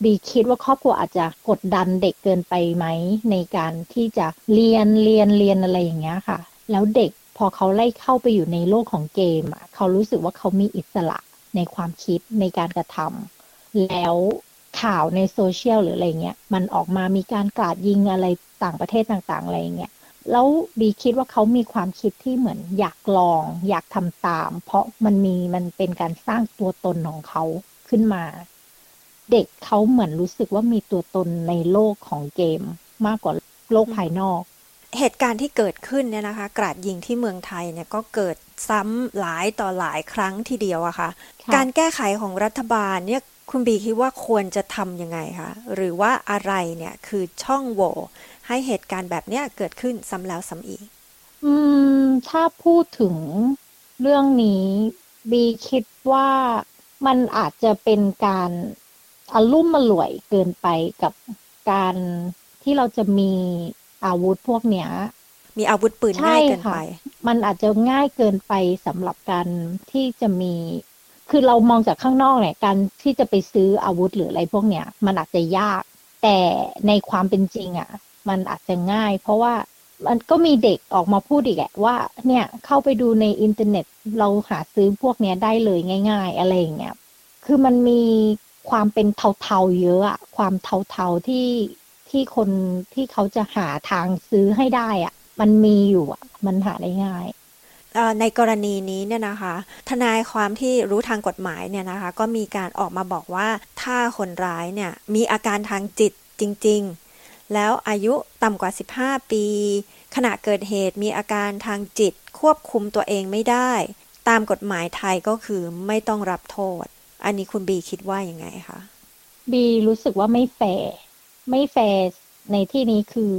Speaker 7: บีคิดว่าครอบครัวอาจจะกดดันเด็กเกินไปไหมในการที่จะเรียนเรียนเรียนอะไรอย่างเงี้ยค่ะ แล้วเด็กพอเขาไล่เข้าไปอยู่ในโลกของเกมอะเขารู้สึกว่าเขามีอิสระในความคิดในการกระทำแล้ว ข่าวในโซเชียลหรืออะไรเงี้ยมันออกมามีการกราดยิงอะไรต่างประเทศต่างๆอะไรเงี้ยแล้วบีคิดว่าเขามีความคิดที่เหมือนอยากลอง อยากทำตาม เพราะมันมีมันเป็นการสร้างตัวตนของเขาขึ้นมา เด็กเขาเหมือนรู้สึกว่ามีตัวตนในโลกของเกม มากกว่าโลกภายนอก
Speaker 1: เหตุการณ์ที่เกิดขึ้นเนี่ยนะคะ กราดยิงที่เมืองไทยเนี่ยก็เกิดซ้ำหลายต่อหลายครั้งทีเดียวอะค่ะ
Speaker 7: ค่ะ
Speaker 1: การแก้ไขของรัฐบาลเนี่ยคุณบีคิดว่าควรจะทำยังไงคะหรือว่าอะไรเนี่ยคือช่องโหว่ให้เหตุการณ์แบบเนี้ยเกิดขึ้นซ้ำแล้วซ้ำอีก
Speaker 7: อืม ถ้าพูดถึงเรื่องนี้บีคิดว่ามันอาจจะเป็นการอารุ่มมาหลวยเกินไปกับการที่เราจะมีอาวุธพวกเนี้ย
Speaker 1: มีอาวุธปืน
Speaker 7: ใช่
Speaker 1: ง่ายเกิน
Speaker 7: ค่ะ
Speaker 1: ไป
Speaker 7: มันอาจจะง่ายเกินไปสำหรับการที่จะมี คือเรามองจากข้างนอกเนี่ยการที่จะไปซื้ออาวุธหรืออะไรพวกเนี้ยมันอาจจะยาก แต่ในความเป็นจริงอะ มันอาจจะง่าย เพราะว่ามันก็มีเด็กออกมาพูดอีกแหละว่า เนี่ยเข้าไปดูในอินเทอร์เน็ตเราหาซื้อพวกเนี้ยได้เลยง่าย ๆ อะไรอย่างเงี้ยคือมันมีความเป็นเทาๆเยอะอะความเทาๆที่ที่คนที่เขาจะหาทางซื้อให้ได้อะมันมีอยู่อะมันหาได้ง่าย
Speaker 1: ในกรณีนี้เนี่ยนะคะทนายความที่รู้ทางกฎหมายเนี่ยนะคะก็มีการออกมาบอกว่าถ้าคนร้ายเนี่ยมีอาการทางจิตจริง ๆ แล้วอายุต่ำกว่า 15 ปี ขณะเกิดเหตุมีอาการทางจิตควบคุมตัวเองไม่ได้ ตามกฎหมายไทยก็คือไม่ต้องรับโทษ อันนี้คุณบีคิดว่ายังไงคะ
Speaker 7: บีรู้สึกว่าไม่แฟร์ไม่แฟร์ในที่นี้คือ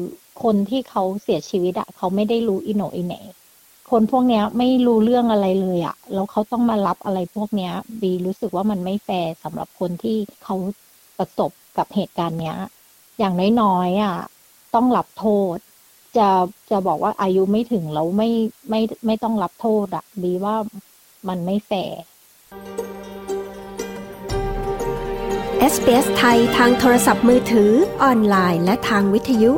Speaker 7: คนที่เขาเสียชีวิตอะเขาไม่ได้รู้อีโหน่อีเหน่ คนพวกเนี้ยไม่รู้เรื่องอะไรเลยอะแล้วเขาต้องมารับอะไรพวกเนี้ยบีรู้สึกว่ามันไม่แฟร์สำหรับคนที่เขาประสบกับเหตุการณ์เนี้ย อย่างน้อยๆอะต้องรับโทษ จะจะบอกว่าอายุไม่ถึงแล้วไม่ไม่ไม่ต้องรับโทษอะบีว่ามันไม่แฟร์
Speaker 1: SBS ไทยทางโทรศัพท์มือถือออนไลน์และทางวิทยุ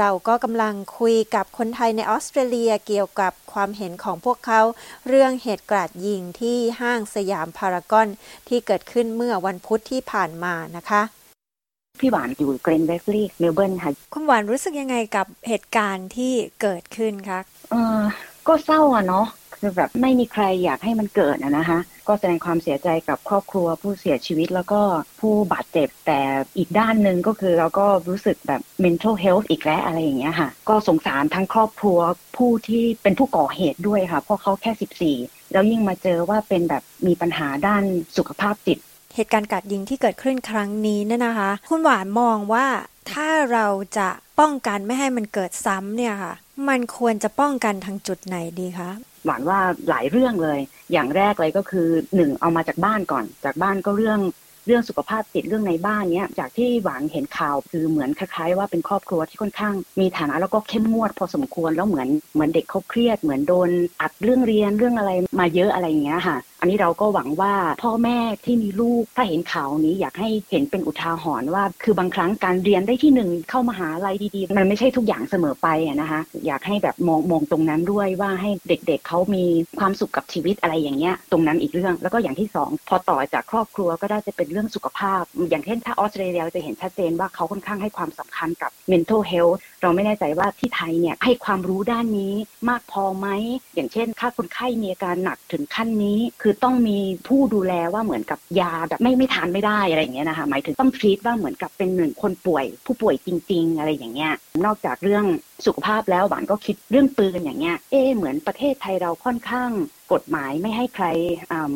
Speaker 1: เราก็กำลังคุยกับคนไทยในออสเตรเลียเกี่ยวกับความเห็นของพวกเขา เรื่องเหตุกราดยิงที่ห้างสยามพารากอนที่เกิดขึ้นเมื่อวันพุธที่ผ่านมานะคะ
Speaker 8: พี่หวานอยู่เกรนเบฟลี่เมลเบิร์นค่ะ
Speaker 1: คุณหวานรู้สึกยังไงกับเหตุการณ์ที่เกิดขึ้นคะ
Speaker 8: เออก็เศร้าอะเนาะ คือแบบไม่มีใครอยากให้มันเกิดอะนะคะ ก็แสดงความเสียใจกับครอบครัวผู้เสียชีวิตแล้วก็ผู้บาดเจ็บแต่อีกด้านหนึ่งก็คือเราก็รู้สึกแบบ mental health อีกแล้วอะไรอย่างเงี้ยค่ะ ก็สงสารทั้งครอบครัวผู้ที่เป็นผู้ก่อเหตุด้วยค่ะ เพราะเขาแค่ 14 แล้วยิ่งมาเจอว่าเป็นแบบมีปัญหาด้านสุขภาพจิต
Speaker 1: เหตุการณ์กราดยิงที่เกิดขึ้นครั้งนี้เนี่ยนะคะ คุณหวานมองว่าถ้าเราจะป้องกันไม่ให้มันเกิดซ้ำเนี่ยค่ะ มันควรจะป้องกันทางจุดไหนดีคะ
Speaker 8: หวานว่าหลายเรื่องเลย อย่างแรกเลยก็คือหนึ่งเอามาจากบ้านก่อน จากบ้านก็เรื่องเรื่องสุขภาพจิตเรื่องในบ้านเนี้ยจากที่หวานเห็นข่าวคือเหมือนคล้ายๆ ว่าเป็นครอบครัวที่ค่อนข้าง มีฐานะแล้วก็เข้มงวดพอสมควรแล้วเหมือนเหมือนเด็กเขาเครียดเหมือนโดนอัดเรื่องเรียนเรื่องอะไรมาเยอะอะไรอย่างเงี้ยค่ะ อันนี้เราก็หวังว่าพ่อแม่ที่มีลูกถ้าเห็นข่าวนี้อยากให้เห็นเป็นอุทาหรณ์ว่า คือบางครั้งการเรียนได้ที่หนึ่งเข้ามาหาลัยดีๆ มันไม่ใช่ทุกอย่างเสมอไปนะคะอยากให้แบบมองมองตรงนั้นด้วยว่าให้เด็กๆเขามีความสุขกับชีวิตอะไรอย่างเงี้ยตรงนั้นอีกเรื่อง แล้วก็อย่างที่สองพอต่อจากครอบครัวก็ได้จะเป็นเรื่องสุขภาพ อย่างเช่นถ้าออสเตรเลียจะเห็นชัดเจนว่าเขาค่อนข้างให้ความสำคัญกับ mental health เราไม่แน่ใจว่าที่ไทยเนี่ยให้ความรู้ด้านนี้มากพอไหมอย่างเช่น ถ้าคนไข้มีอาการหนักถึงขั้นนี้ คือต้องมีผู้ดูแลว่าเหมือนกับยาแบบไม่ไม่ทานไม่ได้อะไรอย่างเงี้ยนะคะหมายถึงต้องทรีตว่าเหมือนกับเป็นหนึ่งคนป่วย ผู้ป่วยจริง ๆ อะไรอย่างเงี้ยนอกจากเรื่องสุขภาพแล้วหวานก็คิดเรื่องปืนอย่างเงี้ยเอ๊เหมือนประเทศไทยเราค่อนข้างกฎหมายไม่ให้ใคร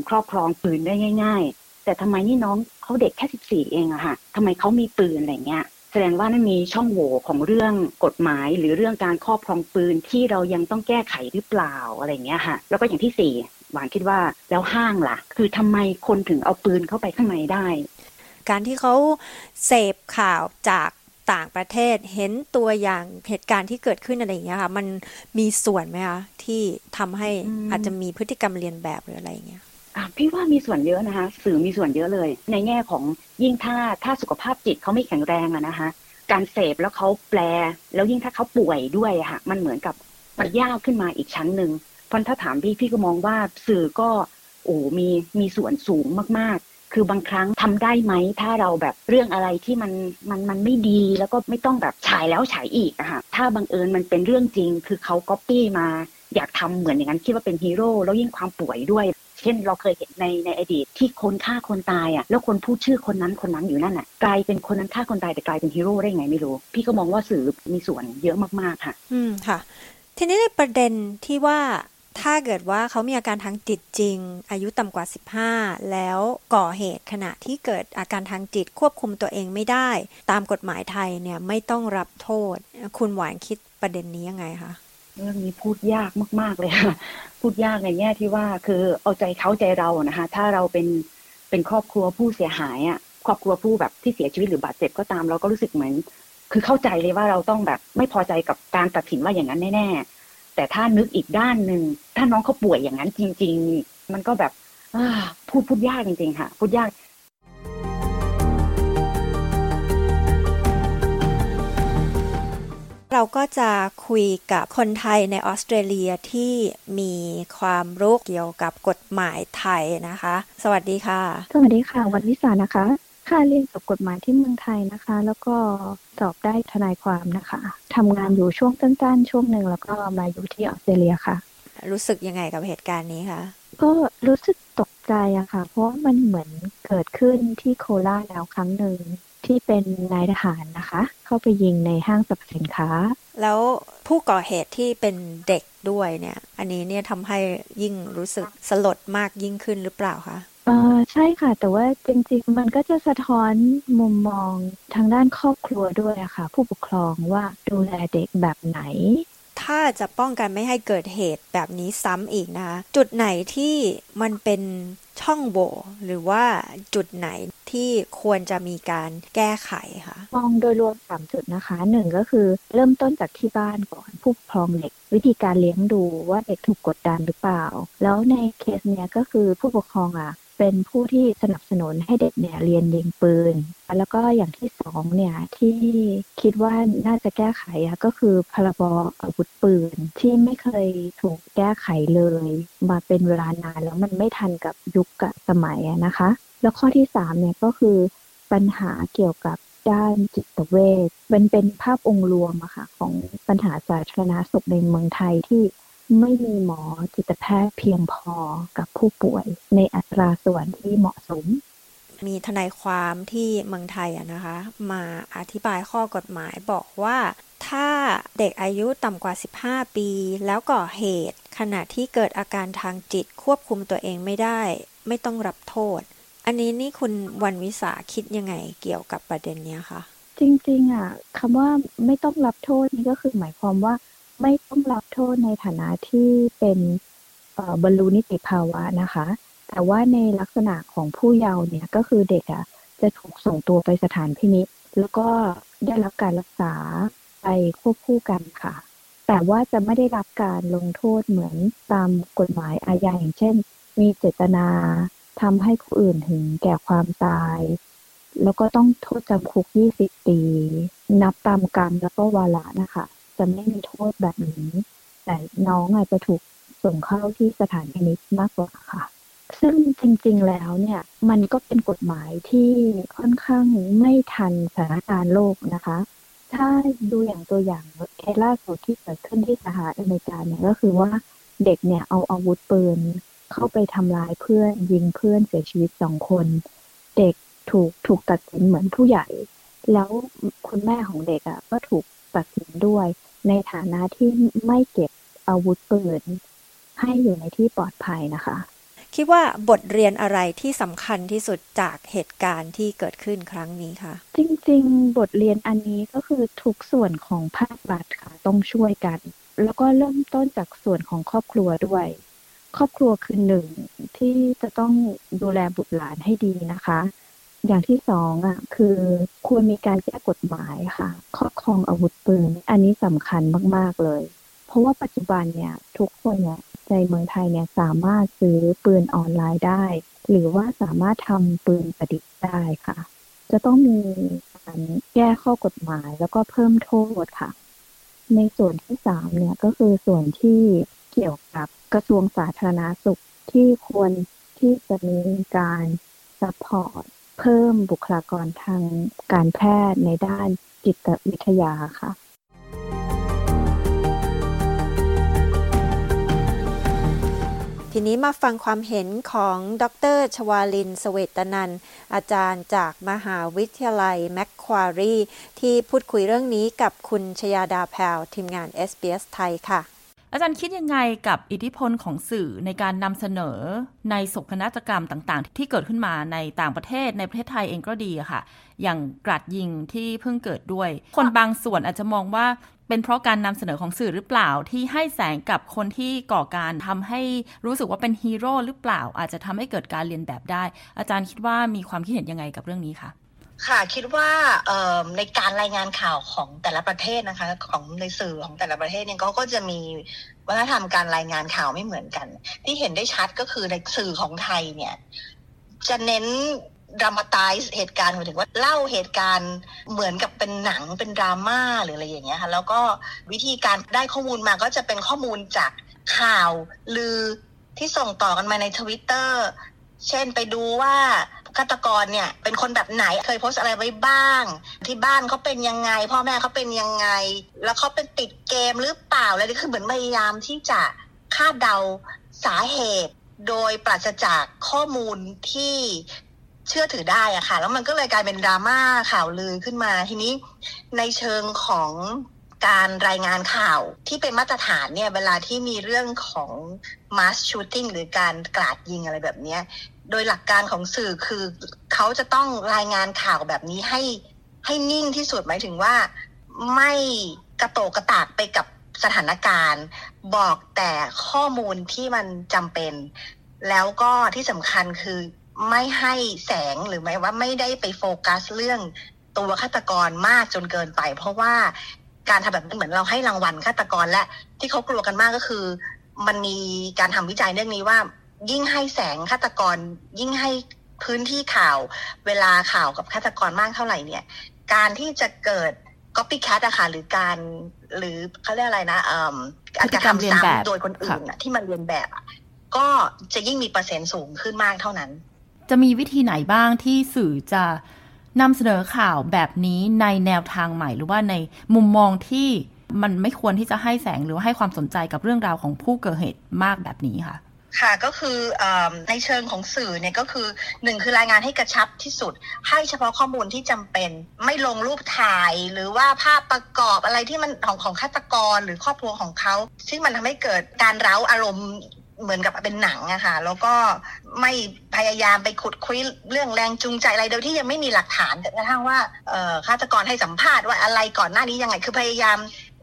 Speaker 8: ครอบครองปืนได้ง่าย ๆ แต่ทำไมนี่น้องเขาเด็กแค่สิบสี่เองอะค่ะทำไมเขามีปืนอะไรเงี้ย แสดงว่านั่นมีช่องโหว่ของเรื่องกฎหมาย หรือเรื่องการครอบครองปืนที่เรายังต้องแก้ไขหรือเปล่าอะไรเงี้ยค่ะ แล้วก็อย่างที่สี่หวานคิดว่าแล้วห้างล่ะ คือทำไมคนถึงเอาปืนเข้าไปข้างในได้
Speaker 1: การที่เขาเสพข่าวจากต่างประเทศเห็นตัวอย่างเหตุการณ์ที่เกิดขึ้นอะไรอย่างเงี้ยค่ะ มันมีส่วนไหมคะที่ทำให้อาจจะมีพฤติกรรมเรียนแบบหรืออะไรอย่างเงี้ย
Speaker 8: พี่ว่ามีส่วนเยอะนะคะ สื่อมีส่วนเยอะเลย ในแง่ของยิ่งถ้าถ้าสุขภาพจิตเขาไม่แข็งแรงอะนะคะ การเสพแล้วเขาแปล แล้วยิ่งถ้าเขาป่วยด้วยอะค่ะมันเหมือนกับมันยากขึ้นมาอีกชั้นหนึ่งเพราะถ้าถามพี่พี่ก็มองว่าสื่อก็โอ้มีมีส่วนสูงมากๆ คือบางครั้งทำได้ไหมถ้าเราแบบเรื่องอะไรที่มันมันมันไม่ดีแล้วก็ไม่ต้องแบบฉายแล้วฉายอีกอะค่ะถ้าบังเอิญมันเป็นเรื่องจริง คือเขาก๊อปปี้มาอยากทำเหมือนอย่างนั้นคิดว่าเป็นฮีโร่แล้วยิ่งความป่วยด้วย เช่น เราเคยเห็นในในอดีตที่คนฆ่าคนตายอะแล้วคนพูดชื่อคนนั้นคนนั้นอยู่นั่นอะกลายเป็นคนนั้นฆ่าคนตายแต่กลายเป็นฮีโร่ได้ไงไม่รู้ พี่ก็มองว่าสื่อมีส่วนเยอะมากๆค่ะ
Speaker 1: อืมค่ะ ทีนี้ในประเด็นที่ว่าถ้าเกิดว่าเขามีอาการทางจิตจริง อายุต่ำกว่า 15 แล้วก่อเหตุขณะที่เกิดอาการทางจิตควบคุมตัวเองไม่ได้ ตามกฎหมายไทยเนี่ยไม่ต้องรับโทษ คุณหวานคิดประเด็นนี้ยังไงคะ
Speaker 8: เรื่องนี้พูดยากมาก ๆ เลยค่ะ พูดยากในแง่ที่ว่าคือเอาใจเขาใจเรานะคะ ถ้าเราเป็นเป็นครอบครัวผู้เสียหายอะครอบครัวผู้แบบที่เสียชีวิตหรือบาดเจ็บก็ตามเราก็รู้สึกเหมือน คือเข้าใจเลยว่าเราต้องแบบไม่พอใจกับการตัดสินว่าอย่างนั้นแน่ๆแต่ถ้านึกอีกด้านหนึ่งถ้าน้องเขาป่วยอย่างนั้นจริง ๆ มันก็แบบพูดพูดยากจริง ๆ ค่ะ พูดยาก
Speaker 1: เราก็จะคุยกับคนไทยในออสเตรเลียที่มีความรู้เกี่ยวกับกฎหมายไทยนะคะ สวัสดีค่ะ
Speaker 9: สวัสดีค่ะ วันวิสานะคะ ค่าเรียนจบกฎหมายที่เมืองไทยนะคะ แล้วก็สอบได้ทนายความนะคะ ทำงานอยู่ช่วงสั้นๆ ช่วงหนึ่งแล้วก็มาอยู่ที่ออสเตรเลียค่ะ
Speaker 1: รู้สึกยังไงกับเหตุการณ์นี้คะ
Speaker 9: ก็รู้สึกตกใจอะค่ะ เพราะมันเหมือนเกิดขึ้นที่โคราชแล้วครั้งหนึ่ง ที่เป็นนายทหารนะคะ เข้าไปยิงในห้างสรรพสินค้า
Speaker 1: แล้วผู้ก่อเหตุที่เป็นเด็กด้วยเนี่ย อันนี้เนี่ยทำให้ยิ่งรู้สึกสลดมากยิ่งขึ้นหรือเปล่าคะ
Speaker 9: เออใช่ค่ะ แต่ว่าจริงๆ มันก็จะสะท้อนมุมมองทางด้านครอบครัวด้วยอะค่ะ ผู้ปกครองว่าดูแลเด็กแบบไหน
Speaker 1: ถ้าจะป้องกันไม่ให้เกิดเหตุแบบนี้ซ้ำอีกนะคะจุดไหนที่มันเป็น ช่องโหว่หรือว่าจุดไหนที่ควรจะมีการแก้ไขคะ
Speaker 9: มองโดยรวมสามจุดนะคะหนึ่งก็คือเริ่มต้นจากที่บ้านก่อนผู้ปกครองเด็ก วิธีการเลี้ยงดูว่าเด็กถูกกดดันหรือเปล่า แล้วในเคสเนี้ยก็คือผู้ปกครองอะ เป็นผู้ที่สนับสนุนให้เด็กเนี่ยเรียนยิงปืน แล้วก็อย่างที่สองเนี่ยที่คิดว่าน่าจะแก้ไขอะก็คือพรบอาวุธปืนที่ไม่เคยถูกแก้ไขเลย มาเป็นเวลานานแล้วมันไม่ทันกับยุคกับสมัยนะคะ แล้วข้อที่สามเนี่ยก็คือปัญหาเกี่ยวกับด้านจิตเวชเป็นเป็นภาพองค์รวมอะค่ะของปัญหาสาธารณสุขในเมืองไทยที่ ไม่มีหมอจิตแพทย์เพียงพอกับผู้ป่วยในอัตราส่วนที่เหมาะสม
Speaker 1: มีทนายความที่เมืองไทยอะนะคะ มาอธิบายข้อกฎหมายบอกว่าถ้าเด็กอายุต่ำกว่า 15 ปี แล้วก่อเหตุ ขณะที่เกิดอาการทางจิตควบคุมตัวเองไม่ได้ ไม่ต้องรับโทษ อันนี้นี่คุณวันวิสาคิดยังไงเกี่ยวกับประเด็นนี้คะ
Speaker 9: จริงๆอะคำว่าไม่ต้องรับโทษนี่ก็คือหมายความว่า ไม่ต้องรับโทษในฐานะที่เป็นบรรลุนิติภาวะนะคะ แต่ว่าในลักษณะของผู้เยาว์เนี่ยก็คือเด็กอะจะถูกส่งตัวไปสถานพินิจแล้วก็ได้รับการรักษาไปควบคู่กันค่ะ แต่ว่าจะไม่ได้รับการลงโทษเหมือนตามกฎหมายอาญาอย่างเช่น มีเจตนาทำให้ผู้อื่นถึงแก่ความตาย แล้วก็ต้องโทษจำคุก 20 ปี นับตามกรรมแล้วก็วาระนะคะ จะไม่มีโทษแบบนี้ แต่น้องอาจจะถูกส่งเข้าที่สถานพินิจมากกว่าค่ะ ซึ่งจริง ๆ แล้วเนี่ย มันก็เป็นกฎหมายที่ค่อนข้างไม่ทันสถานการณ์โลกนะคะ ถ้าดูอย่างตัวอย่างเคสล่าสุดที่เกิดขึ้นที่สหรัฐอเมริกาเนี่ยก็คือว่าเด็กเนี่ยเอาอาวุธปืนเข้าไปทำลายเพื่อนยิงเพื่อนเสียชีวิตสองคน เด็กถูกถูกตัดสินเหมือนผู้ใหญ่ แล้วคุณแม่ของเด็กอะ่ะก็ถูก ตัดสินด้วย ในฐานะที่ไม่เก็บอาวุธปืนให้อยู่ในที่ปลอดภัยนะคะ
Speaker 1: คิดว่าบทเรียนอะไรที่สำคัญที่สุดจากเหตุการณ์ที่เกิดขึ้นครั้งนี้คะ
Speaker 9: จริงๆ บทเรียนอันนี้ก็คือทุกส่วนของภาครัฐค่ะต้องช่วยกัน แล้วก็เริ่มต้นจากส่วนของครอบครัวด้วย ครอบครัวคือหนึ่งที่จะต้องดูแลบุตรหลานให้ดีนะคะ อย่างที่สองอะคือควรมีการแก้กฎหมายค่ะ ครอบครองอาวุธปืน อันนี้สำคัญมาก ๆ เลย เพราะว่าปัจจุบันเนี่ยทุกคนเนี่ยในเมืองไทยเนี่ยสามารถซื้อปืนออนไลน์ได้ หรือว่าสามารถทำปืนประดิษฐ์ได้ค่ะ จะต้องมีการแก้ข้อกฎหมายแล้วก็เพิ่มโทษค่ะ ในส่วนที่สามเนี่ยก็คือส่วนที่เกี่ยวกับกระทรวงสาธารณาสุขที่ควรที่จะมีการsupport เพิ่มบุคลากรทางการแพทย์ในด้านจิตวิทยาค่ะ
Speaker 1: ทีนี้มาฟังความเห็นของดรชวาลินเศวตนันทน์ อาจารย์จากมหาวิทยาลัยแมคควารีที่พูดคุยเรื่องนี้กับคุณชยาดาพาวเวลล์ทีมงาน SBS ไทยค่ะ
Speaker 4: อาจารย์คิดยังไงกับอิทธิพลของสื่อในการนำเสนอในศกนาฏกรรมต่างๆ ที่เกิดขึ้นมาในต่างประเทศในประเทศไทยเองก็ดีค่ะ อย่างกราดยิงที่เพิ่งเกิดด้วย คนบางส่วนอาจจะมองว่าเป็นเพราะการนำเสนอของสื่อหรือเปล่าที่ให้แสงกับคนที่ก่อการทำให้รู้สึกว่าเป็นฮีโร่หรือเปล่า อาจจะทำให้เกิดการเรียนแบบได้ อาจารย์คิดว่ามีความคิดเห็นยังไงกับเรื่องนี้คะ
Speaker 10: ค่ะคิดว่าในการรายงานข่าวของแต่ละประเทศนะคะ ของในสื่อของแต่ละประเทศเนี่ยก็จะมีวัฒนธรรมการรายงานข่าวไม่เหมือนกัน ที่เห็นได้ชัดก็คือในสื่อของไทยเนี่ย จะเน้นดรามาตายเหตุการณ์หมายถึงว่าเล่าเหตุการณ์เหมือนกับเป็นหนังเป็นดราม่าหรืออะไรอย่างเงี้ยค่ะแล้วก็วิธีการได้ข้อมูลมาก็จะเป็นข้อมูลจากข่าวลือที่ส่งต่อกันมาในทวิตเตอร์เช่นไปดูว่า ฆาตกรเนี่ยเป็นคนแบบไหนเคยโพสอะไรไว้บ้าง ที่บ้านเขาเป็นยังไง พ่อแม่เขาเป็นยังไง แล้วเขาเป็นติดเกมหรือเปล่าอะไรนี่คือเหมือนพยายามที่จะคาดเดาสาเหตุ โดยปราศจากข้อมูลที่เชื่อถือได้อะค่ะ แล้วมันก็เลยกลายเป็นดราม่าข่าวลือขึ้นมา ทีนี้ในเชิงของการรายงานข่าวที่เป็นมาตรฐานเนี่ย เวลาที่มีเรื่องของ mass shooting หรือการกราดยิงอะไรแบบนี้ โดยหลักการของสื่อคือเขาจะต้องรายงานข่าวแบบนี้ให้ให้นิ่งที่สุดหมายถึงว่า ไม่กระโตกกระตากไปกับสถานการณ์ บอกแต่ข้อมูลที่มันจำเป็น แล้วก็ที่สำคัญคือไม่ให้แสงหรือไม่ว่าไม่ได้ไปโฟกัสเรื่องตัวฆาตกรมากจนเกินไป เพราะว่าการทำแบบนี้เหมือนเราให้รางวัลฆาตกรและที่เขากลัวกันมากก็คือ มันมีการทำวิจัยเรื่องนี้ว่า ยิ่งให้แสงฆาตกร ยิ่งให้พื้นที่ข่าวเวลาข่าวกับฆาตกรมากเท่าไหร่เนี่ย การที่จะเกิด copycat อะค่ะหรือการหรือเขาเรียกอะไรนะ
Speaker 4: การกระทำซ้ำ
Speaker 10: โดยคนอื่นอะที่มันเรียนแบบก็จะยิ่งมีเปอร์เซ็นต์สูงขึ้นมากเท่านั้น
Speaker 4: จะมีวิธีไหนบ้างที่สื่อจะนำเสนอข่าวแบบนี้ในแนวทางใหม่หรือว่าในมุมมองที่มันไม่ควรที่จะให้แสงหรือให้ความสนใจกับเรื่องราวของผู้เกิดเหตุมากแบบนี้ค่ะ
Speaker 10: ค่ะก็คืออในเชิงของสื่อเนี่ยก็คือหนึ่งคือรายงานให้กระชับที่สุด ให้เฉพาะข้อมูลที่จำเป็น ไม่ลงรูปถ่าย หรือว่าภาพประกอบอะไรที่มันของของฆาตกรหรือครอบครัวของเขาซึ่งมันทำให้เกิดการเร้าอารมณ์เหมือนกับเป็นหนังอะค่ะแล้วก็ไม่พยายามไปขุดคุยเรื่องแรงจูงใจอะไรโดยที่ยังไม่มีหลักฐานกระทั่งว่าฆาตกรให้สัมภาษณ์ว่าอะไรก่อนหน้านี้ยังไงคือพยายาม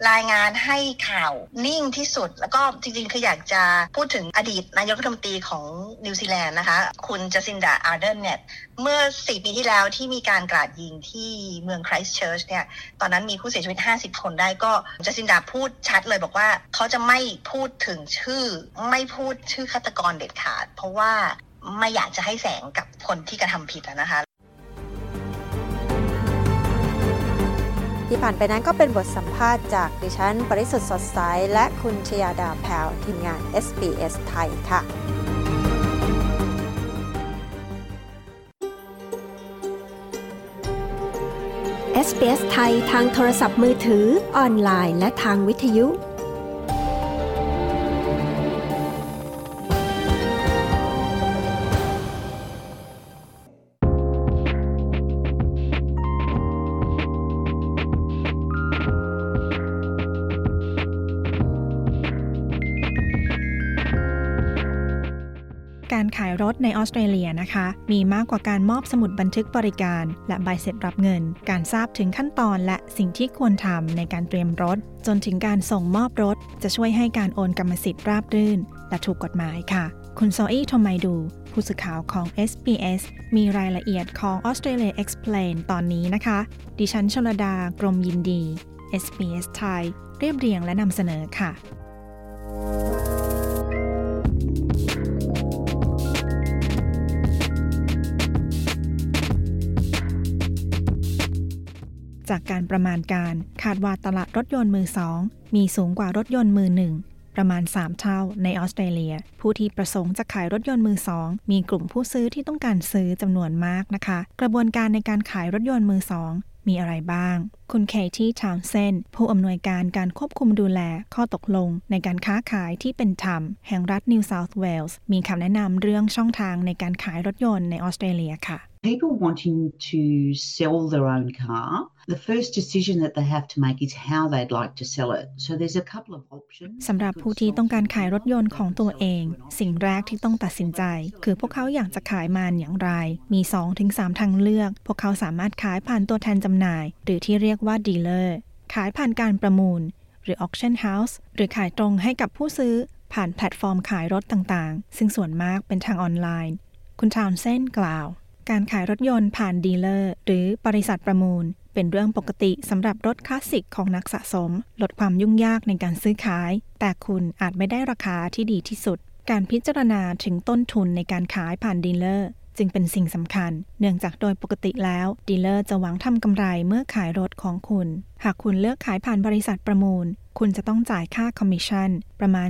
Speaker 10: รายงานให้ข่าวนิ่งที่สุด แล้วก็จริงๆ คืออยากจะพูดถึงอดีตนายกรัฐมนตรีของนิวซีแลนด์นะคะ คุณจาซินดาอาร์เดิร์นเนี่ยเมื่อ 4 ปีที่แล้วที่มีการกราดยิงที่เมืองไครส์เชิร์ชเนี่ยตอนนั้นมีผู้เสียชีวิต 50 คนได้ก็จาซินดาพูดชัดเลยบอกว่าเขาจะไม่พูดถึงชื่อไม่พูดชื่อฆาตกรเด็ดขาด เพราะว่าไม่อยากจะให้แสงกับคนที่กระทำผิดนะคะ
Speaker 1: ที่ผ่านไปนั้นก็เป็นบทสัมภาษณ์จากดิฉัน ปริสุทธ์สดใส และคุณชยาดาแพวทีมงาน SBS ไทยค่ะ SBS ไทยทางโทรศัพท์มือถือ ออนไลน์ และทางวิทยุ
Speaker 11: ถในออสเตรเลียนะคะ มีมากกว่าการมอบสมุดบันทึกบริการ และใบเสร็จรับเงิน การทราบถึงขั้นตอนและสิ่งที่ควรทำในการเตรียมรถ จนถึงการส่งมอบรถ จะช่วยให้การโอนกรรมสิทธิ์ราบรื่น และถูกกฎหมายค่ะ คุณโซอี้โทไมดู ผู้สื่อข่าวของ SBS มีรายละเอียดของ Australia Explain ตอนนี้นะคะ ดิฉันชลดากรมยินดี SBS ไทยเรียบเรียงและนำเสนอค่ะ จากการประมาณการคาดว่าตลาดรถยนต์มือสองมีสูงกว่ารถยนต์มือหนึ่งประมาณ 3 เท่าในออสเตรเลีย ผู้ที่ประสงค์จะขายรถยนต์มือสองมีกลุ่มผู้ซื้อที่ต้องการซื้อจำนวนมากนะคะ กระบวนการในการขายรถยนต์มือสองมีอะไรบ้าง คุณเคที่ทาวน์เซนผู้อำนวยการการควบคุมดูแลข้อตกลงในการค้าขายที่เป็นธรรม แห่งรัฐนิวเซาท์เวลส์มีคำแนะนำเรื่องช่องทางในการขายรถยนต์ในออสเตรเลียค่ะ
Speaker 3: People wanting to sell their own car, the first decision that they have to make is how they'd like to sell it. So there's a couple of options.
Speaker 11: สำหรับผู้ที่ต้องการขายรถยนต์ของตัวเอง สิ่งแรกที่ต้องตัดสินใจ คือพวกเขาอยากจะขายมันอย่างไร มี 2-3 ทางเลือก พวกเขาสามารถขายผ่านตัวแทนจำหน่าย หรือที่เรียกว่าดีลเลอร์ขายผ่านการประมูล หรือ auction house หรือขายตรงให้กับผู้ซื้อ ผ่านแพลตฟอร์มขายรถต่างๆ ซึ่งส่วนมากเป็นทางออนไลน์ คุณทาวน์เซนด์กล่าว การขายรถยนต์ผ่านดีลเลอร์หรือบริษัทประมูล เป็นเรื่องปกติสำหรับรถคลาสสิกของนักสะสม ลดความยุ่งยากในการซื้อขาย แต่คุณอาจไม่ได้ราคาที่ดีที่สุด การพิจารณาถึงต้นทุนในการขายผ่านดีลเลอร์จึงเป็นสิ่งสำคัญ เนื่องจากโดยปกติแล้ว ดีลเลอร์จะหวังทำกำไรเมื่อขายรถของคุณ หากคุณเลือกขายผ่านบริษัทประมูล คุณจะต้องจ่ายค่าคอมมิชชั่นประมาณ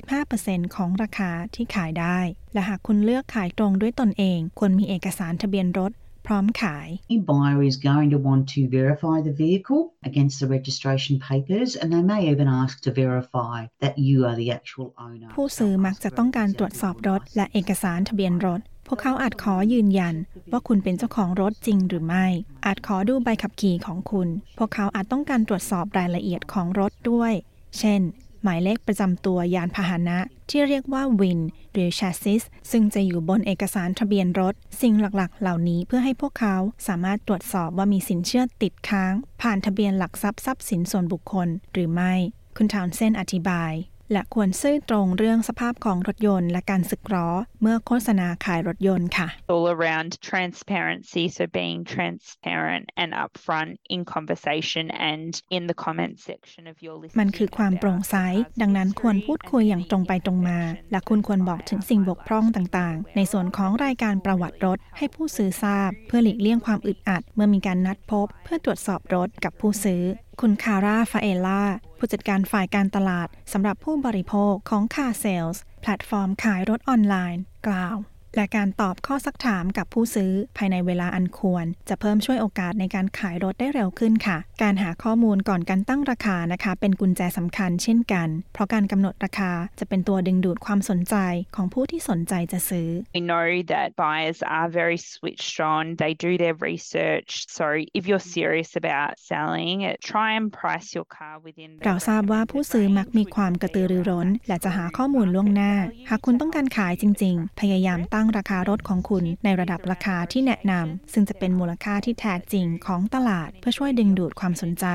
Speaker 11: 10-15%ของราคาที่ขายได้ และหากคุณเลือกขายตรงด้วยตนเอง ควรมีเอกสารทะเบียนรถ พร้อมขาย
Speaker 3: Any buyer is going to want to verify the vehicle against the registration papers, and they may even ask to verify that you are the actual owner.
Speaker 11: ผู้ซื้อมักจะต้องการตรวจสอบรถ และเอกสารทะเบียนรถ พวกเขาอาจขอยืนยัน ว่าคุณเป็นเจ้าของรถจริงหรือไม่ อาจขอดูใบขับขี่ของคุณ พวกเขาอาจต้องการตรวจสอบรายละเอียดของรถด้วย เช่น หมายเลขประจำตัวยานพาหนะ ที่เรียกว่าวินหรือ chassis ซึ่งจะอยู่บนเอกสารทะเบียนรถ สิ่งหลักๆ เหล่านี้เพื่อให้พวกเขาสามารถตรวจสอบว่ามีสินเชื่อติดค้าง ผ่านทะเบียนหลักทรัพย์ทรัพย์สินส่วนบุคคลหรือไม่ คุณทาวน์เซนอธิบาย และควรซื่อตรงเรื่องสภาพของรถยนต์และการสึกล้อเมื่อโฆษณาขายรถยนต์ค่ะ
Speaker 12: all around transparency, so being transparent and upfront in conversation and in the comment section of your listing.
Speaker 11: มันคือความโปร่งใส ดังนั้นควรพูดคุยอย่างตรงไปตรงมา และคุณควรบอกถึงสิ่งบกพร่องต่างๆ ในส่วนของรายการประวัติรถ ให้ผู้ซื้อทราบ เพื่อหลีกเลี่ยงความอึดอัด เมื่อมีการนัดพบ เพื่อตรวจสอบรถกับผู้ซื้อ คุณคาร่าฟาเอล่าผู้จัดการฝ่ายการตลาดสำหรับผู้บริโภคของ carsales แพลตฟอร์มขายรถออนไลน์ กล่าว และการตอบข้อซักถามกับผู้ซื้อภายในเวลาอันควร จะเพิ่มช่วยโอกาสในการขายรถได้เร็วขึ้นค่ะ การหาข้อมูลก่อนการตั้งราคานะคะ เป็นกุญแจสำคัญเช่นกัน เพราะการกำหนดราคาจะเป็นตัวดึงดูดความสนใจของผู้ที่สนใจจะซื้อ
Speaker 12: We know that buyers are very switched on. They do their research. So if you're serious about selling, try and price your car within.
Speaker 11: เราทราบว่าผู้ซื้อมักมีความกระตือรือร้น และจะหาข้อมูลล่วงหน้า หากคุณต้องการขายจริง ๆ พยายามตั้งตั้งราคารถของคุณในระดับราคาที่แนะนำซึ่งจะเป็นมูลค่าที่แท้จริงของตลาด เพื่อช่วยดึงดูดความสนใจ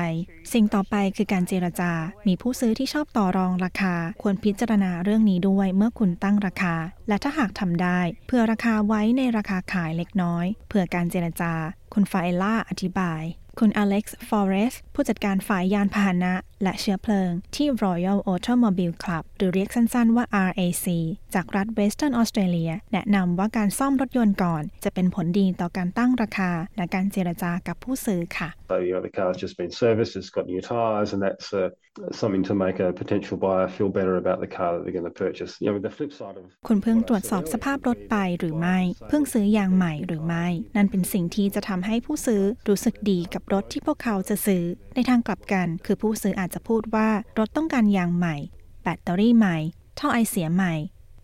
Speaker 11: สิ่งต่อไปคือการเจรจา มีผู้ซื้อที่ชอบต่อรองราคา ควรพิจารณาเรื่องนี้ด้วยเมื่อคุณตั้งราคา และถ้าหากทำได้ เผื่อราคาไว้ในราคาขายเล็กน้อย เพื่อการเจรจา คุณฟาเอล่าอธิบาย คุณอเล็กซ์ ฟอเรส ผู้จัดการฝ่ายยานพาหนะและเชื้อเพลิงที่ Royal Automobile Club หรือเรียกสั้นๆว่า RAC จากรัฐเวสเทิร์นออสเตรเลียแนะนำว่าการซ่อมรถยนต์ก่อน จะเป็นผลดีต่อการตั้งราคา และการเจรจากับผู้ซื้อค่ะ
Speaker 13: So you know the car's just been serviced, it's got new tyres, and that's uh, something to make a potential buyer feel better about the car that they're going to purchase. You know, the flip side of
Speaker 11: คุณเพิ่งตรวจสอบสภาพรถไปหรือไม่ เพิ่งซื้อยางใหม่หรือไม่ นั่นเป็นสิ่งที่จะทำให้ผู้ซื้อรู้สึกดีกับรถที่พวกเขาจะซื้อ ในทางกลับกัน คือผู้ซื้ออาจจะพูดว่ารถต้องการยางใหม่ แบตเตอรี่ใหม่ ท่อไอเสียใหม่